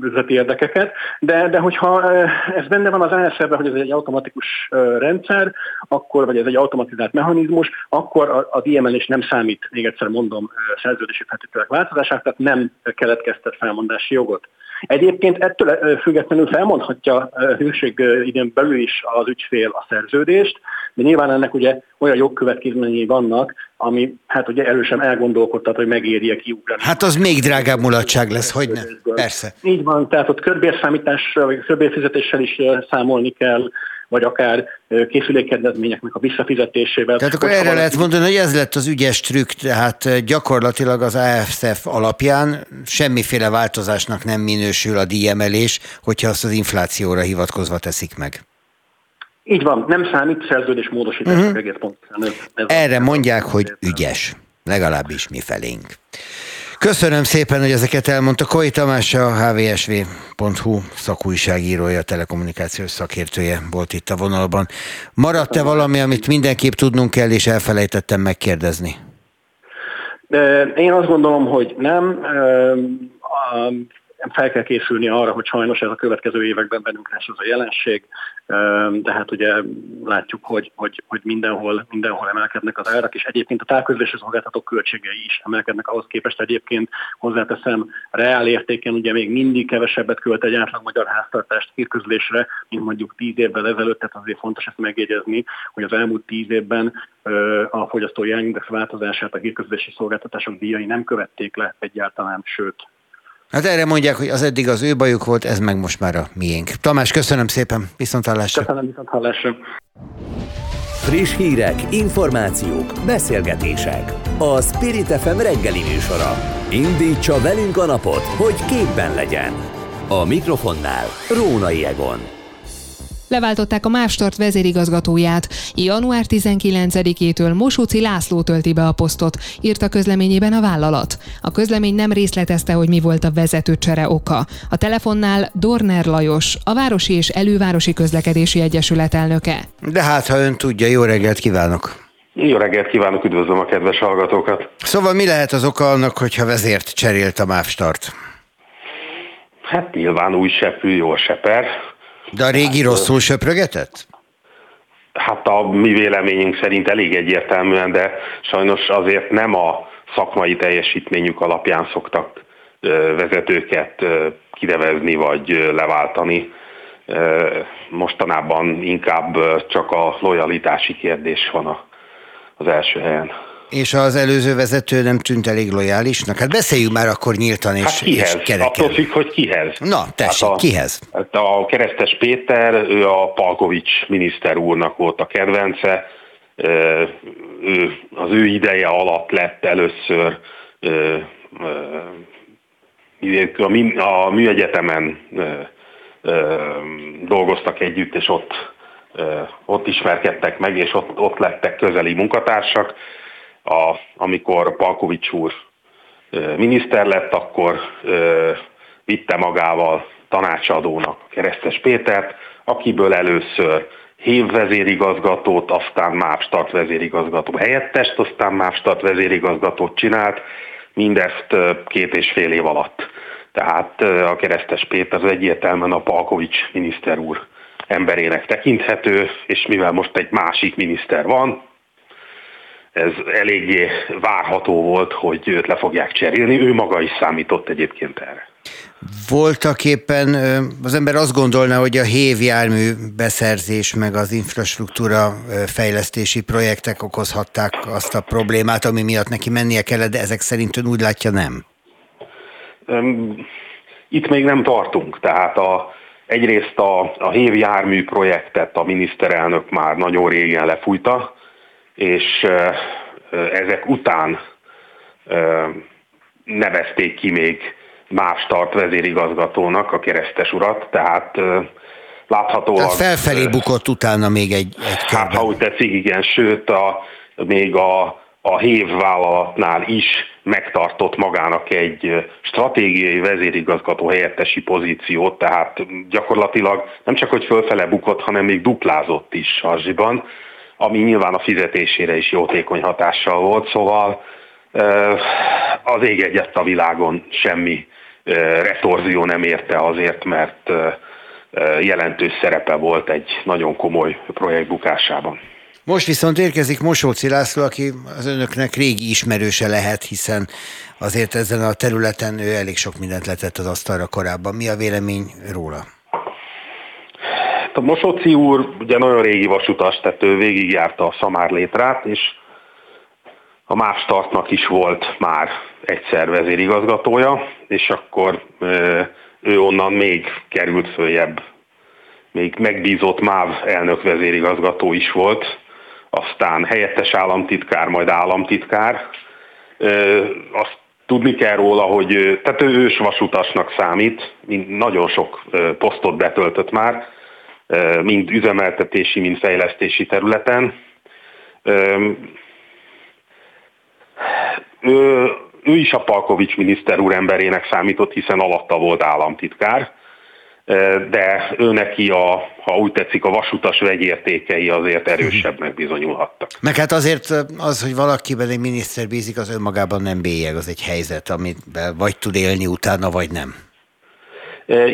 üzleti érdekeket, de, de hogyha ez benne van az ASR-ben, hogy ez egy automatikus rendszer, akkor, vagy ez egy automatizált mechanizmus, akkor az emelés nem számít, még egyszer mondom, szerződési feltételek változását, tehát nem keletkeztet felmondási jogot. Egyébként ettől függetlenül felmondhatja hűség időn belül is az ügyfél a szerződést, de nyilván ennek ugye olyan jogkövetkezményei vannak, ami hát ugye erősen elgondolkodtat, hogy megéri-e kiugrani. Hát az még drágább mulatság lesz, hogy ne? Persze. Így van, tehát ott körbérszámítással, vagy körbérfizetéssel is számolni kell, vagy akár készülékkedvezményeknek a visszafizetésével. Tehát akkor erre lehet mondani, hogy ez lett az ügyes trükk, tehát gyakorlatilag az AFSF alapján semmiféle változásnak nem minősül a díjemelés, hogyha azt az inflációra hivatkozva teszik meg. Így van, nem számít szerződés módosítás uh-huh. egész pontosan. Erre mondják, hogy ügyes, legalábbis mi felénk. Köszönöm szépen, hogy ezeket elmondta. Koi Tamás, a hvsv.hu szakújságírója, telekommunikációs szakértője volt itt a vonalban. Maradt-e valami, amit mindenképp tudnunk kell, és elfelejtettem megkérdezni? Én azt gondolom, hogy nem fel kell készülni arra, hogy sajnos ez a következő években bennünk lesz ez a jelenség, de hát ugye látjuk, hogy, hogy, hogy mindenhol, mindenhol emelkednek az árak, és egyébként a távközlési szolgáltatók költségei is emelkednek ahhoz képest egyébként. Hozzáteszem, reál értéken ugye még mindig kevesebbet költ egy átlag magyar háztartást hírközlésre, mint mondjuk tíz évvel ezelőtt, tehát azért fontos ezt megjegyezni, hogy az elmúlt tíz évben a fogyasztói index változását a hírközlési szolgáltatások díjai nem követték le egyáltalán, sőt Hát erre mondják, hogy az eddig az ő bajuk volt, ez meg most már a miénk. Tamás, köszönöm szépen, viszont hallásra. Köszönöm, viszont hallásra. Friss hírek, információk, beszélgetések. A Spirit FM reggeli műsora. Indítsa velünk a napot, hogy képben legyen. A mikrofonnál Rónai Egon. Leváltották a Mávstart vezérigazgatóját. Január 19-től Mosóci László tölti be a posztot, írta közleményében a vállalat. A közlemény nem részletezte, hogy mi volt a vezetőcsere oka. A telefonnál Dorner Lajos, a Városi és Elővárosi Közlekedési Egyesület elnöke. De hát, ha ön tudja, jó reggelt kívánok! Jó reggelt kívánok, üdvözlöm a kedves hallgatókat! Szóval mi lehet az oka annak, hogyha vezért cserélt a Mávstart? Hát nyilván új seprű, jól seper, de a régi hát, rosszul söprögetett? Hát a mi véleményünk szerint elég egyértelműen, de sajnos azért nem a szakmai teljesítményük alapján szoktak vezetőket kinevezni vagy leváltani. Mostanában inkább csak a lojalitási kérdés van az első helyen. És az előző vezető nem tűnt elég lojálisnak? Hát beszéljünk már akkor nyíltan és, hát kihez? és kereken. Attól függ, hogy kihez. Na, tessék, hát a, kihez? Hát a keresztes Péter, ő a Palkovics miniszter úrnak volt a kedvence. Ő, az ő ideje alatt lett először a műegyetemen dolgoztak együtt, és ott, ott ismerkedtek meg, és ott, ott lettek közeli munkatársak a, amikor Palkovics úr miniszter lett, akkor vitte magával tanácsadónak Keresztes Pétert, akiből először Hév vezérigazgatót, aztán Mávstart vezérigazgató helyettest, aztán Mávstart vezérigazgatót csinált, mindezt két és fél év alatt. Tehát a Keresztes Péter az egyértelműen a Palkovics miniszter úr emberének tekinthető, és mivel most egy másik miniszter van, ez eléggé várható volt, hogy őt le fogják cserélni. Ő maga is számított egyébként erre. Voltak éppen az ember azt gondolna, hogy a hév jármű beszerzés meg az infrastruktúra fejlesztési projektek okozhatták azt a problémát, ami miatt neki mennie kellett, de ezek szerint ön úgy látja nem? Itt még nem tartunk, tehát a, egyrészt a, a hév jármű projektet a miniszterelnök már nagyon régen lefújta, és ezek után nevezték ki még más tart vezérigazgatónak a keresztes urat, tehát láthatóan... Tehát felfelé bukott utána még egy, egy Hát, ha úgy tetszik, igen, sőt, a, még a, a hév vállalatnál is megtartott magának egy stratégiai vezérigazgató helyettesi pozíciót, tehát gyakorlatilag nem csak, hogy fölfele bukott, hanem még duplázott is Sarzsiban, ami nyilván a fizetésére is jótékony hatással volt, szóval az ég egyet a világon semmi retorzió nem érte azért, mert jelentős szerepe volt egy nagyon komoly projekt bukásában. Most viszont érkezik Mosóci László, aki az önöknek régi ismerőse lehet, hiszen azért ezen a területen ő elég sok mindent letett az asztalra korábban. Mi a vélemény róla? A Mosóci úr ugye nagyon régi vasutas, tehát ő végigjárta a Szamár létrát, és a más tartnak is volt már egyszer vezérigazgatója, és akkor ő onnan még került följebb. Még megbízott MÁV elnök vezérigazgató is volt, aztán helyettes államtitkár, majd államtitkár. Azt tudni kell róla, hogy tehát ő ős vasutasnak számít, nagyon sok posztot betöltött már, mind üzemeltetési, mind fejlesztési területen. Ő, ő is a Palkovics miniszter úremberének számított, hiszen alatta volt államtitkár, de ő neki a, ha úgy tetszik, a vasutas vegyértékei azért erősebbnek bizonyulhattak. Meg hát azért az, hogy valakiben egy miniszter bízik, az önmagában nem bélyeg, az egy helyzet, amit vagy tud élni utána, vagy nem.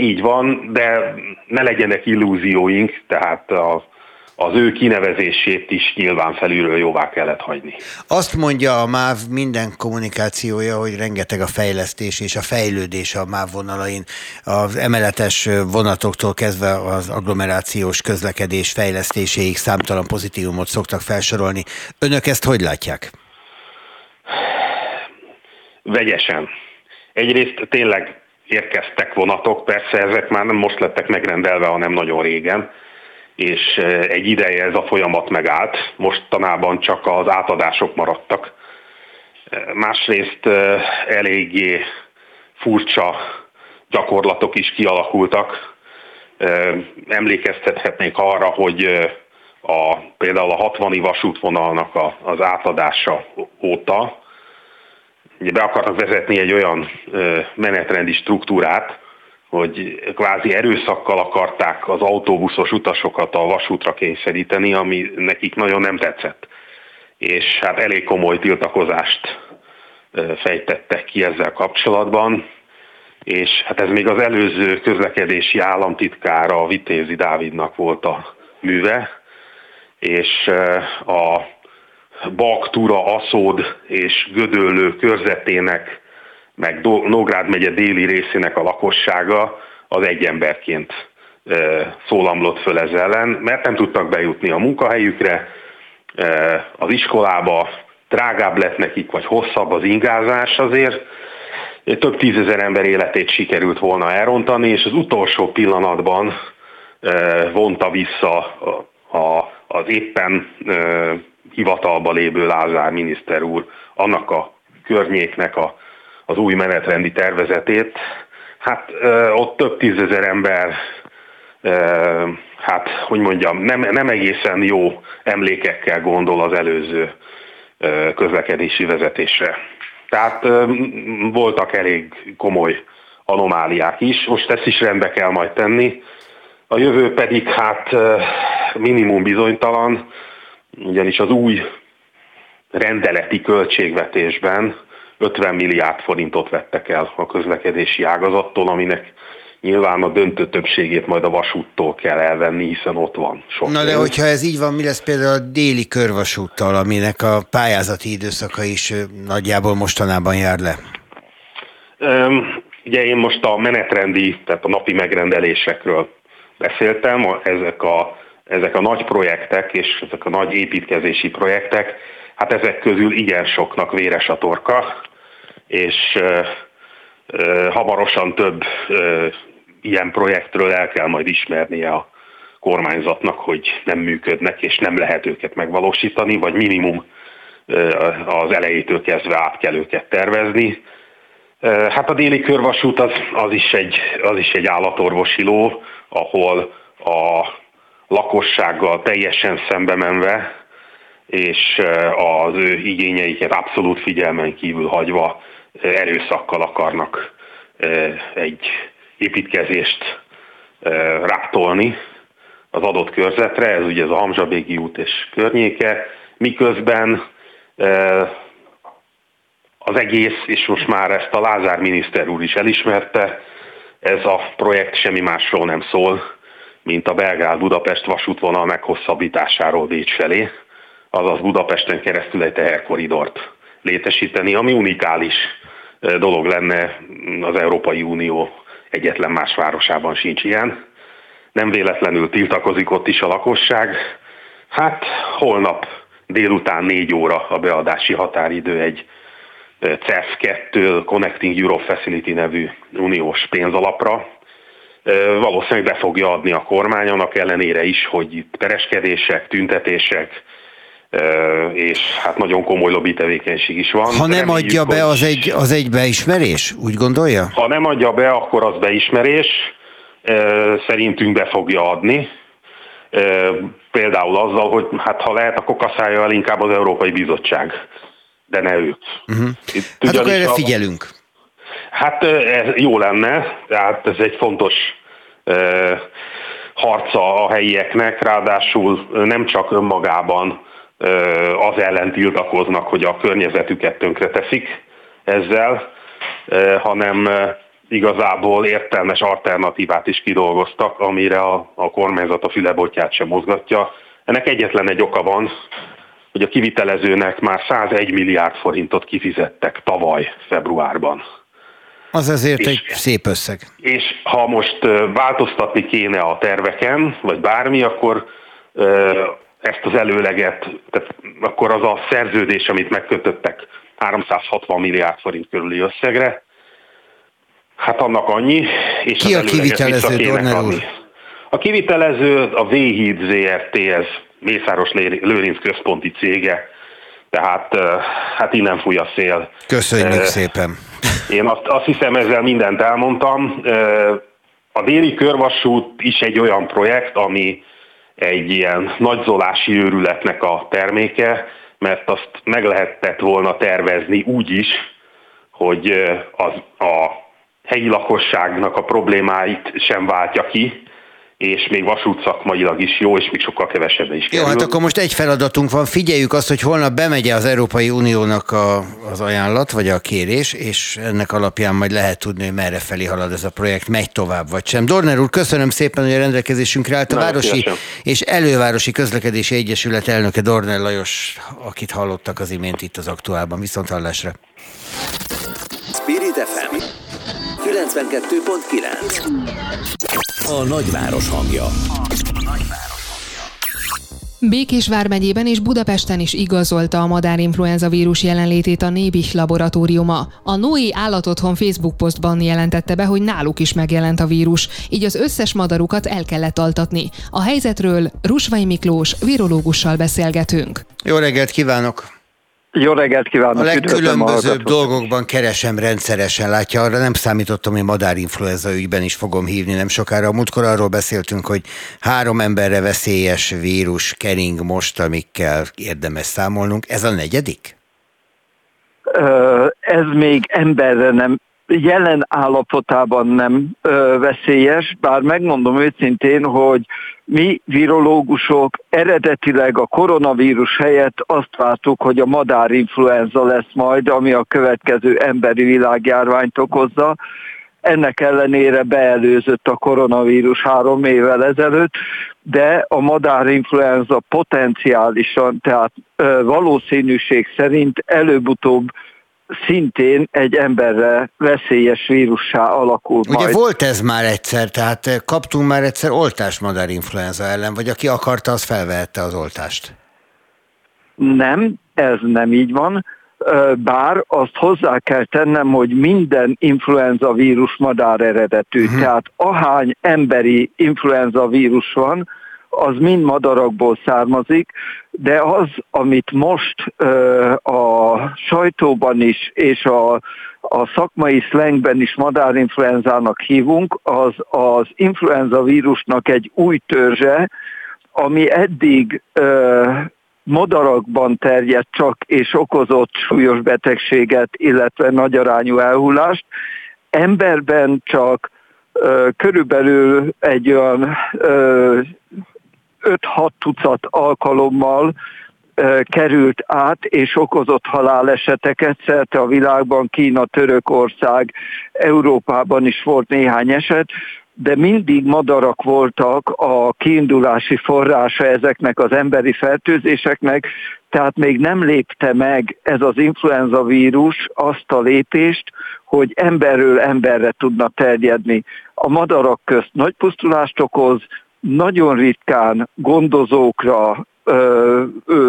Így van, de ne legyenek illúzióink, tehát a az ő kinevezését is nyilván felülről jóvá kellett hagyni. Azt mondja a MÁV minden kommunikációja, hogy rengeteg a fejlesztés és a fejlődés a MÁV vonalain. Az emeletes vonatoktól kezdve az agglomerációs közlekedés fejlesztéséig számtalan pozitívumot szoktak felsorolni. Önök ezt hogy látják? Vegyesen. Egyrészt tényleg érkeztek vonatok, persze ezek már nem most lettek megrendelve, hanem nagyon régen és egy ideje ez a folyamat megállt, mostanában csak az átadások maradtak. Másrészt eléggé furcsa gyakorlatok is kialakultak. Emlékeztethetnék arra, hogy a, például a 60 vasútvonalnak a, az átadása óta ugye be akartak vezetni egy olyan menetrendi struktúrát, hogy kvázi erőszakkal akarták az autóbuszos utasokat a vasútra kényszeríteni, ami nekik nagyon nem tetszett. És hát elég komoly tiltakozást fejtettek ki ezzel kapcsolatban, és hát ez még az előző közlekedési államtitkára, a Vitézi Dávidnak volt a műve, és a Baktura, Aszód és Gödöllő körzetének meg Nógrád megye déli részének a lakossága az egy emberként szólamlott föl ez ellen, mert nem tudtak bejutni a munkahelyükre, az iskolába, drágább lett nekik, vagy hosszabb az ingázás azért, több tízezer ember életét sikerült volna elrontani, és az utolsó pillanatban vonta vissza a, az éppen hivatalba lévő Lázár miniszter úr annak a környéknek a az új menetrendi tervezetét. Hát ott több tízezer ember, hát hogy mondjam, nem, nem egészen jó emlékekkel gondol az előző közlekedési vezetésre. Tehát voltak elég komoly anomáliák is, most ezt is rendbe kell majd tenni. A jövő pedig hát minimum bizonytalan, ugyanis az új rendeleti költségvetésben 50 milliárd forintot vettek el a közlekedési ágazattól, aminek nyilván a döntő többségét majd a vasúttól kell elvenni, hiszen ott van sok. Na de hogyha ez így van, mi lesz például a déli körvasúttal, aminek a pályázati időszaka is nagyjából mostanában jár le? ugye én most a menetrendi, tehát a napi megrendelésekről beszéltem, ezek a, ezek a nagy projektek és ezek a nagy építkezési projektek, hát ezek közül igen soknak véres a torka, és hamarosan több ilyen projektről el kell majd ismernie a kormányzatnak, hogy nem működnek, és nem lehet őket megvalósítani, vagy minimum az elejétől kezdve át kell őket tervezni. Hát a déli körvasút az, az, is egy, az is egy állatorvosi ló, ahol a lakossággal teljesen szembe menve, és az ő igényeiket abszolút figyelmen kívül hagyva erőszakkal akarnak egy építkezést ráptolni az adott körzetre, ez ugye ez a Hamzsabégi út és környéke, miközben az egész, és most már ezt a Lázár miniszter úr is elismerte, ez a projekt semmi másról nem szól, mint a Belgrád-Budapest vasútvonal meghosszabbításáról Bécs felé, azaz Budapesten keresztül egy teherkoridort létesíteni, ami unikális dolog lenne az Európai Unió egyetlen más városában sincs ilyen. Nem véletlenül tiltakozik ott is a lakosság. Hát holnap délután 4 óra a beadási határidő egy CEF 2 Connecting Europe Facility nevű uniós pénzalapra. Valószínűleg be fogja adni a kormány, annak ellenére is, hogy itt pereskedések, tüntetések, és hát nagyon komoly lobby tevékenység is van. Ha nem adja be, az egy, az egy beismerés, úgy gondolja? Ha nem adja be, akkor az beismerés. Szerintünk be fogja adni. Például azzal, hogy hát ha lehet, akkor kaszálja el inkább az Európai Bizottság, de ne ők. Uh-huh. hát akkor erre a, figyelünk. Hát ez jó lenne, tehát ez egy fontos harca a helyieknek, ráadásul nem csak önmagában az ellen tiltakoznak, hogy a környezetüket tönkre teszik ezzel, hanem igazából értelmes alternatívát is kidolgoztak, amire a, a kormányzat a fülebotját sem mozgatja. Ennek egyetlen egy oka van, hogy a kivitelezőnek már 101 milliárd forintot kifizettek tavaly februárban. Az azért és, egy szép összeg. És ha most változtatni kéne a terveken, vagy bármi, akkor ezt az előleget, tehát akkor az a szerződés, amit megkötöttek 360 milliárd forint körüli összegre, hát annak annyi, és Ki az a kivitelező, Dorner úr? A kivitelező a V-Híd ZRT, ez Mészáros Lőrinc központi cége, tehát hát innen fúj a szél. Köszönjük szépen. Én azt, azt hiszem ezzel mindent elmondtam. A déli körvasút is egy olyan projekt, ami egy ilyen nagyzolási őrületnek a terméke, mert azt meg lehetett volna tervezni úgy is, hogy az, a helyi lakosságnak a problémáit sem váltja ki, és még vasút szakmailag is jó, és még sokkal kevesebb is kerül. Jó, hát akkor most egy feladatunk van, figyeljük azt, hogy holnap bemegy az Európai Uniónak a, az ajánlat, vagy a kérés, és ennek alapján majd lehet tudni, hogy merre felé halad ez a projekt, megy tovább vagy sem. Dorner úr, köszönöm szépen, hogy a rendelkezésünkre állt a Na, Városi szívesen. és Elővárosi Közlekedési Egyesület elnöke Dorner Lajos, akit hallottak az imént itt az aktuálban. Viszont hallásra. Spirit FM 92.9 a nagyváros hangja. Békés vármegyében és Budapesten is igazolta a madárinfluenza vírus jelenlétét a Nébih laboratóriuma. A Noé állatotthon Facebook posztban jelentette be, hogy náluk is megjelent a vírus, így az összes madarukat el kellett altatni. A helyzetről Rusvai Miklós virológussal beszélgetünk. Jó reggelt kívánok! Jó reggelt kívánok! A legkülönbözőbb dolgokban keresem rendszeresen, látja, arra nem számítottam, hogy madárinfluenza ügyben is fogom hívni nem sokára. A múltkor arról beszéltünk, hogy három emberre veszélyes vírus kering most, amikkel érdemes számolnunk. Ez a negyedik? Ez még emberre nem jelen állapotában nem ö, veszélyes, bár megmondom őszintén, hogy mi virológusok eredetileg a koronavírus helyett azt vártuk, hogy a madárinfluenza lesz majd, ami a következő emberi világjárványt okozza. Ennek ellenére beelőzött a koronavírus három évvel ezelőtt, de a madárinfluenza potenciálisan, tehát valószínűség szerint előbb-utóbb szintén egy emberre veszélyes vírussá alakul Ugye majd. volt ez már egyszer, tehát kaptunk már egyszer oltást madárinfluenza ellen, vagy aki akarta, az felvehette az oltást? Nem, ez nem így van bár azt hozzá kell tennem, hogy minden influenza vírus madár eredetű. Uh-huh. Tehát ahány emberi influenza vírus van, az mind madarakból származik, de az, amit most ö, a sajtóban is és a, a szakmai szlengben is madárinfluenzának hívunk, az az influenza vírusnak egy új törzse, ami eddig ö, madarakban terjedt csak és okozott súlyos betegséget, illetve nagyarányú elhullást. Emberben csak körülbelül egy olyan 5-6 tucat alkalommal ö, került át, és okozott haláleseteket szerte a világban, Kína, Törökország, Európában is volt néhány eset, de mindig madarak voltak a kiindulási forrása ezeknek az emberi fertőzéseknek, tehát még nem lépte meg ez az influenza vírus azt a lépést, hogy emberről emberre tudna terjedni. A madarak közt nagy pusztulást okoz, nagyon ritkán gondozókra,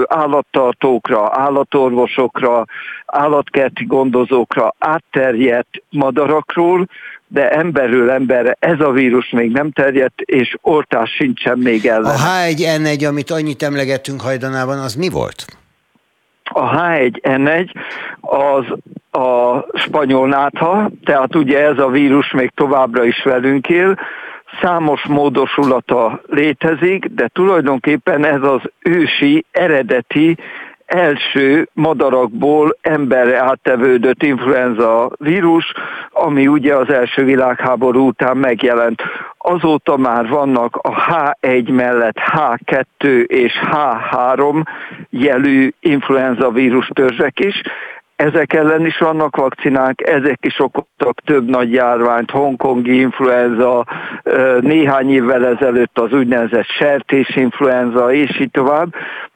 állattartókra, állatorvosokra, állatkerti gondozókra átterjedt madarakról, de emberről emberre ez a vírus még nem terjedt, és oltás sincsen még ellen. A H1N1, amit annyit emlegettünk hajdanában, az mi volt? A H1N1 az a spanyol nátha, tehát ugye ez a vírus még továbbra is velünk él, számos módosulata létezik, de tulajdonképpen ez az ősi, eredeti első madarakból emberre áttevődött influenza vírus, ami ugye az első világháború után megjelent. Azóta már vannak a H1 mellett H2 és H3 jelű influenza vírus törzsek is, ezek ellen is vannak vakcinák, ezek is okoztak több nagy járványt, hongkongi influenza, néhány évvel ezelőtt az úgynevezett sertésinfluenza, és így tovább.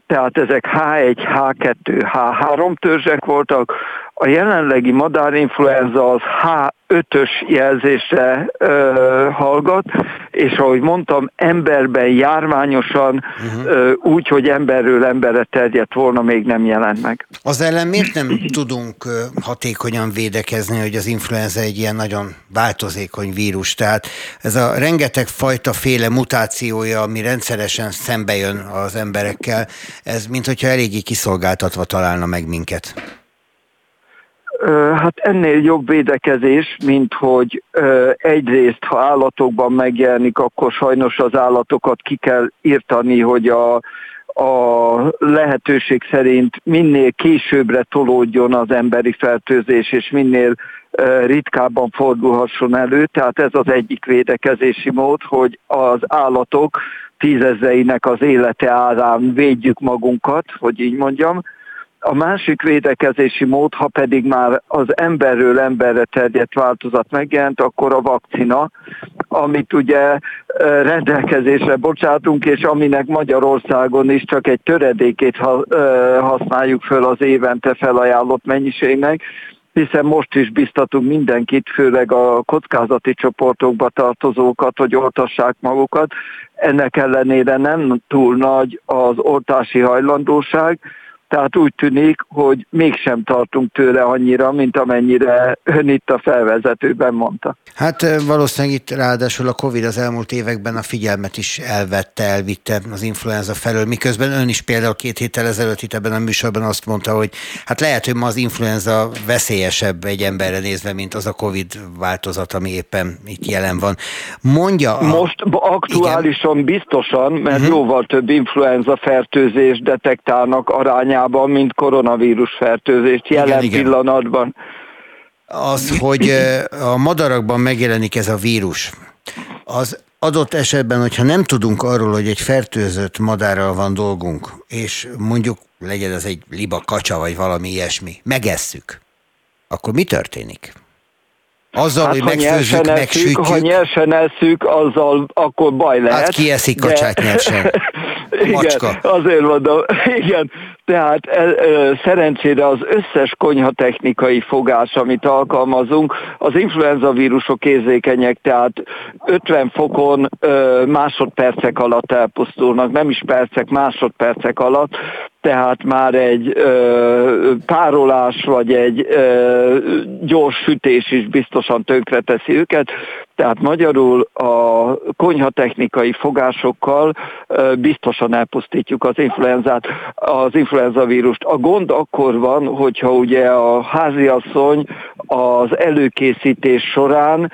Tehát ezek H1, H2, H3 törzsek voltak, a jelenlegi madárinfluenza az H5-ös jelzésre ö, hallgat, és ahogy mondtam, emberben járványosan, uh-huh. ö, úgy, hogy emberről emberre terjedt volna, még nem jelent meg. Az ellen miért nem tudunk hatékonyan védekezni, hogy az influenza egy ilyen nagyon változékony vírus? Tehát ez a rengeteg fajta féle mutációja, ami rendszeresen szembe jön az emberekkel, ez mint hogyha eléggé kiszolgáltatva találna meg minket. Hát ennél jobb védekezés, mint hogy egyrészt, ha állatokban megjelenik, akkor sajnos az állatokat ki kell írtani, hogy a, a lehetőség szerint minél későbbre tolódjon az emberi fertőzés, és minél ritkábban fordulhasson elő. Tehát ez az egyik védekezési mód, hogy az állatok tízezeinek az élete árán védjük magunkat, hogy így mondjam, a másik védekezési mód, ha pedig már az emberről emberre terjedt változat megjelent, akkor a vakcina, amit ugye rendelkezésre bocsátunk, és aminek Magyarországon is csak egy töredékét használjuk föl az évente felajánlott mennyiségnek, hiszen most is biztatunk mindenkit, főleg a kockázati csoportokba tartozókat, hogy oltassák magukat. Ennek ellenére nem túl nagy az oltási hajlandóság, tehát úgy tűnik, hogy mégsem tartunk tőle annyira, mint amennyire ön itt a felvezetőben mondta. Hát valószínűleg itt ráadásul a Covid az elmúlt években a figyelmet is elvette, elvitte az influenza felől, miközben ön is például két héttel ezelőtt itt ebben a műsorban azt mondta, hogy hát lehet, hogy ma az influenza veszélyesebb egy emberre nézve, mint az a Covid változat, ami éppen itt jelen van. Mondja a... Most aktuálisan igen? biztosan, mert uh-huh. jóval több influenza fertőzés detektálnak arányában arányában, mint koronavírus fertőzést jelen igen, pillanatban. Az, hogy a madarakban megjelenik ez a vírus, az adott esetben, hogyha nem tudunk arról, hogy egy fertőzött madárral van dolgunk, és mondjuk legyen ez egy liba kacsa, vagy valami ilyesmi, megesszük, akkor mi történik? Azzal, hát, hogy megfőzzük, megsütjük. Ha nyersen eszük, azzal akkor baj lehet. Hát ki eszik kacsát de... nyersen? Igen, azért mondom, igen. Tehát e, e, szerencsére az összes konyhatechnikai fogás, amit alkalmazunk, az influenza vírusok érzékenyek, tehát 50 fokon e, másodpercek alatt elpusztulnak, nem is percek, másodpercek alatt, tehát már egy ö, párolás vagy egy ö, gyors sütés is biztosan tönkreteszi őket. Tehát magyarul a konyhatechnikai fogásokkal ö, biztosan elpusztítjuk az influenzát, az influenza vírust. A gond akkor van, hogyha ugye a háziasszony az előkészítés során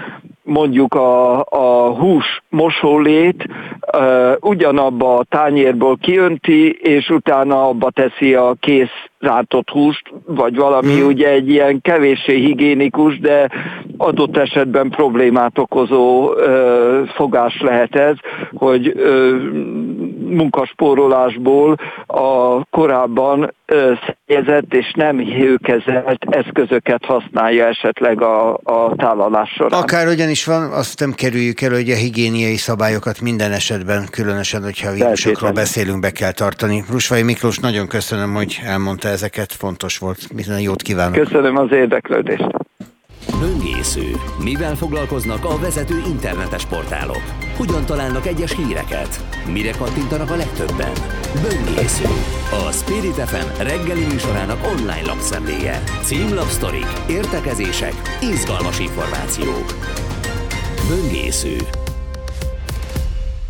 mondjuk a, a hús mosólét uh, ugyanabba a tányérból kiönti, és utána abba teszi a kész rántott húst, vagy valami hmm. ugye egy ilyen kevéssé higiénikus, de adott esetben problémát okozó ö, fogás lehet ez, hogy ö, munkaspórolásból a korábban szennyezett és nem hőkezelt eszközöket használja esetleg a, a tálalás során. Akár ugyanis van, azt nem kerüljük el, hogy a higiéniai szabályokat minden esetben, különösen, hogyha a vírusokról beszélünk, be kell tartani. Rusvai Miklós, nagyon köszönöm, hogy elmondta ezeket, fontos volt. Minden jót kívánok. Köszönöm az érdeklődést. Böngésző. Mivel foglalkoznak a vezető internetes portálok? Hogyan találnak egyes híreket? Mire kattintanak a legtöbben? Böngésző. A Spirit FM reggeli műsorának online lapszemléje. Címlapsztorik, értekezések, izgalmas információk. Böngésző.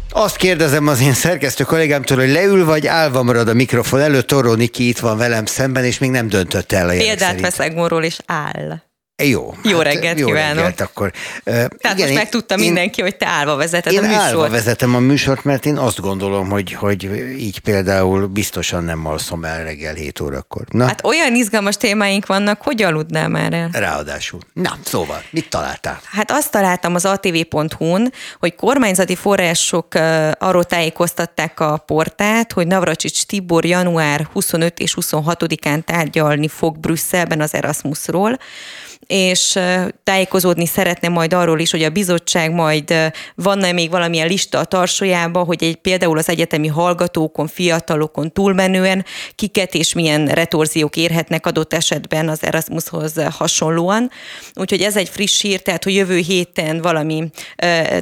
Azt kérdezem az én szerkesztő kollégámtól, hogy leül vagy állva marad a mikrofon előtt. Toró Niki itt van velem szemben, és még nem döntött el a Példát veszek morról, és áll. Jó. Jó hát, reggelt jó kívánok. Reggelt akkor. Tehát igen, most megtudta én, mindenki, hogy te állva vezeted én a műsort. állva vezetem a műsort, mert én azt gondolom, hogy, hogy így például biztosan nem alszom el reggel 7 órakor. Na? Hát olyan izgalmas témáink vannak, hogy aludnál már el? Ráadásul. Na, szóval, mit találtál? Hát azt találtam az atv.hu-n, hogy kormányzati források arról tájékoztatták a portát, hogy Navracsics Tibor január 25 és 26-án tárgyalni fog Brüsszelben az Erasmusról és tájékozódni szeretne majd arról is, hogy a bizottság majd van-e még valamilyen lista a tarsójába, hogy egy például az egyetemi hallgatókon, fiatalokon túlmenően kiket és milyen retorziók érhetnek adott esetben az Erasmushoz hasonlóan. Úgyhogy ez egy friss hír, tehát hogy jövő héten valami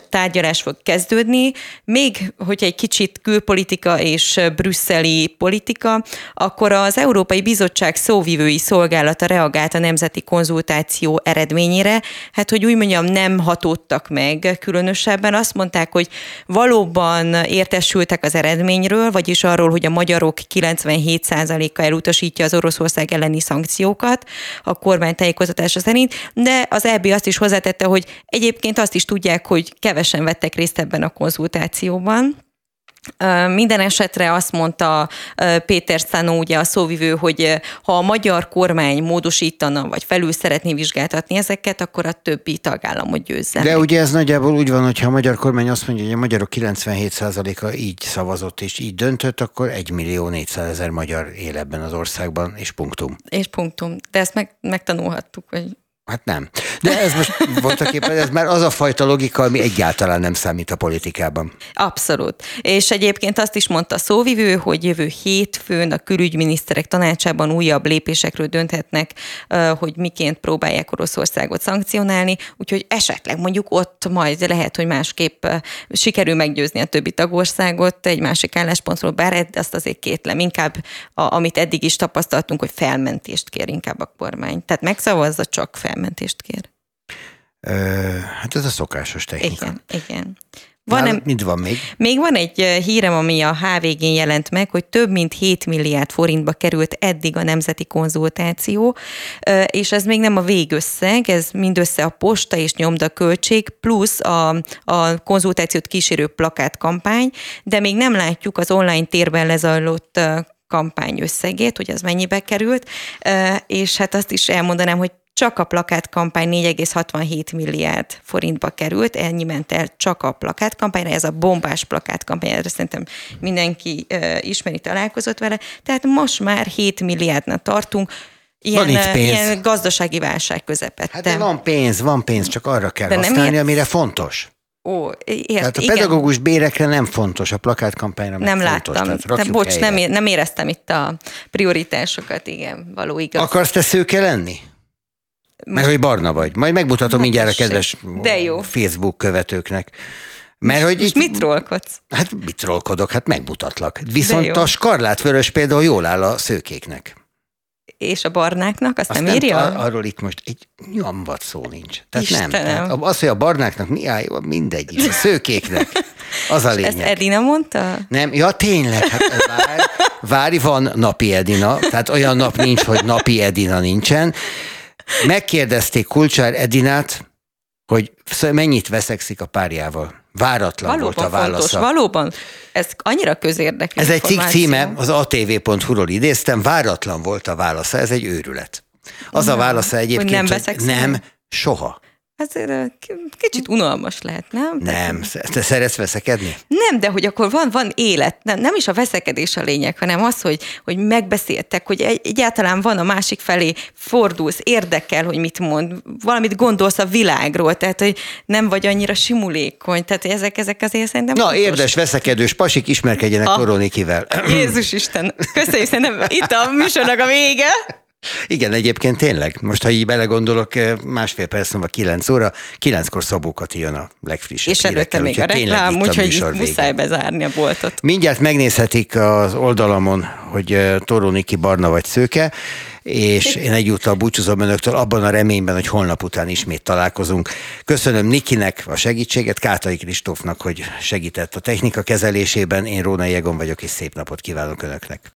tárgyalás fog kezdődni. Még, hogyha egy kicsit külpolitika és brüsszeli politika, akkor az Európai Bizottság szóvivői szolgálata reagált a nemzeti konzultáció konzultáció eredményére, hát hogy úgy mondjam, nem hatódtak meg különösebben. Azt mondták, hogy valóban értesültek az eredményről, vagyis arról, hogy a magyarok 97%-a elutasítja az Oroszország elleni szankciókat a kormány tájékoztatása szerint, de az EB azt is hozzátette, hogy egyébként azt is tudják, hogy kevesen vettek részt ebben a konzultációban. Minden esetre azt mondta Péter Szánó, ugye a szóvivő, hogy ha a magyar kormány módosítana, vagy felül szeretné vizsgáltatni ezeket, akkor a többi tagállamot győzze. De ugye ez nagyjából úgy van, hogy ha a magyar kormány azt mondja, hogy a magyarok 97%-a így szavazott és így döntött, akkor 1 millió 400 ezer magyar él ebben az országban, és punktum. És punktum. De ezt meg, megtanulhattuk, hogy Hát nem. De ez most voltak éppen, ez már az a fajta logika, ami egyáltalán nem számít a politikában. Abszolút. És egyébként azt is mondta a szóvivő, hogy jövő hétfőn a külügyminiszterek tanácsában újabb lépésekről dönthetnek, hogy miként próbálják Oroszországot szankcionálni, úgyhogy esetleg mondjuk ott majd lehet, hogy másképp sikerül meggyőzni a többi tagországot egy másik álláspontról, bár azt azért kétlem. Inkább, a, amit eddig is tapasztaltunk, hogy felmentést kér inkább a kormány. Tehát megszavazza csak fel felmentést kér? hát ez a szokásos technika. Igen, igen. Van, mit van még? Még van egy hírem, ami a HVG-n jelent meg, hogy több mint 7 milliárd forintba került eddig a nemzeti konzultáció, és ez még nem a végösszeg, ez mindössze a posta és nyomda költség, plusz a, a konzultációt kísérő plakátkampány, de még nem látjuk az online térben lezajlott kampány összegét, hogy az mennyibe került, és hát azt is elmondanám, hogy csak a plakátkampány 4,67 milliárd forintba került, ennyi ment el csak a plakátkampányra, ez a bombás plakátkampány, erre szerintem mindenki uh, ismeri, találkozott vele, tehát most már 7 milliárdnál tartunk, Ilyen, van itt pénz. ilyen gazdasági válság közepette. Hát de van pénz, van pénz, csak arra kell de használni, amire fontos. Ó, ért, Tehát a igen. pedagógus bérekre nem fontos, a plakátkampányra Nem fontos. láttam. Tehát De bocs, helyre. nem, nem éreztem itt a prioritásokat, igen, való igaz. Akarsz te szőke lenni? Mert hogy barna vagy. Majd megmutatom mindjárt a kedves De jó. Facebook követőknek. Mert hogy És itt, mit trollkodsz? hát mit trollkodok, hát megmutatlak. Viszont a skarlátvörös például jól áll a szőkéknek. És a barnáknak, azt, Azt nem írja? ar- arról itt most egy nyomvat szó nincs. Tehát nem. Istenem. Tehát az, hogy a barnáknak mi áll, mindegy. is. A szőkéknek. Az a Ezt lényeg. Edina mondta? Nem, ja tényleg, hát várj, várj, van napi Edina, tehát olyan nap nincs, hogy napi Edina nincsen. Megkérdezték Kulcsár Edinát, hogy mennyit veszekszik a párjával. Váratlan Valóban volt a fontos, válasza. valóban. Ez annyira közérdekű Ez egy cikk címe, az atv.hu-ról idéztem, váratlan volt a válasza, ez egy őrület. Az a válasza egyébként, nem hogy nem, soha. Azért kicsit unalmas lehet, nem? Nem, te szeretsz veszekedni? Nem, de hogy akkor van, van élet. Nem, nem is a veszekedés a lényeg, hanem az, hogy, hogy megbeszéltek, hogy egy, egyáltalán van a másik felé, fordulsz, érdekel, hogy mit mond, valamit gondolsz a világról, tehát hogy nem vagy annyira simulékony, tehát ezek, ezek azért szerintem Na, fontos. érdes, veszekedős pasik, ismerkedjenek Ah. Koronikivel. Jézus Isten, köszönjük, szerintem itt a műsornak a vége. Igen, egyébként tényleg. Most, ha így belegondolok, eh, másfél perc múlva 9 óra, 9-kor Szabó jön a legfrissebb És előtte még a reklám, úgyhogy muszáj bezárni a boltot. Mindjárt megnézhetik az oldalamon, hogy eh, Toró Niki barna vagy szőke, és én egyúttal búcsúzom önöktől abban a reményben, hogy holnap után ismét találkozunk. Köszönöm Nikinek a segítséget, Kátai Kristófnak, hogy segített a technika kezelésében. Én Róna Jegon vagyok, és szép napot kívánok önöknek.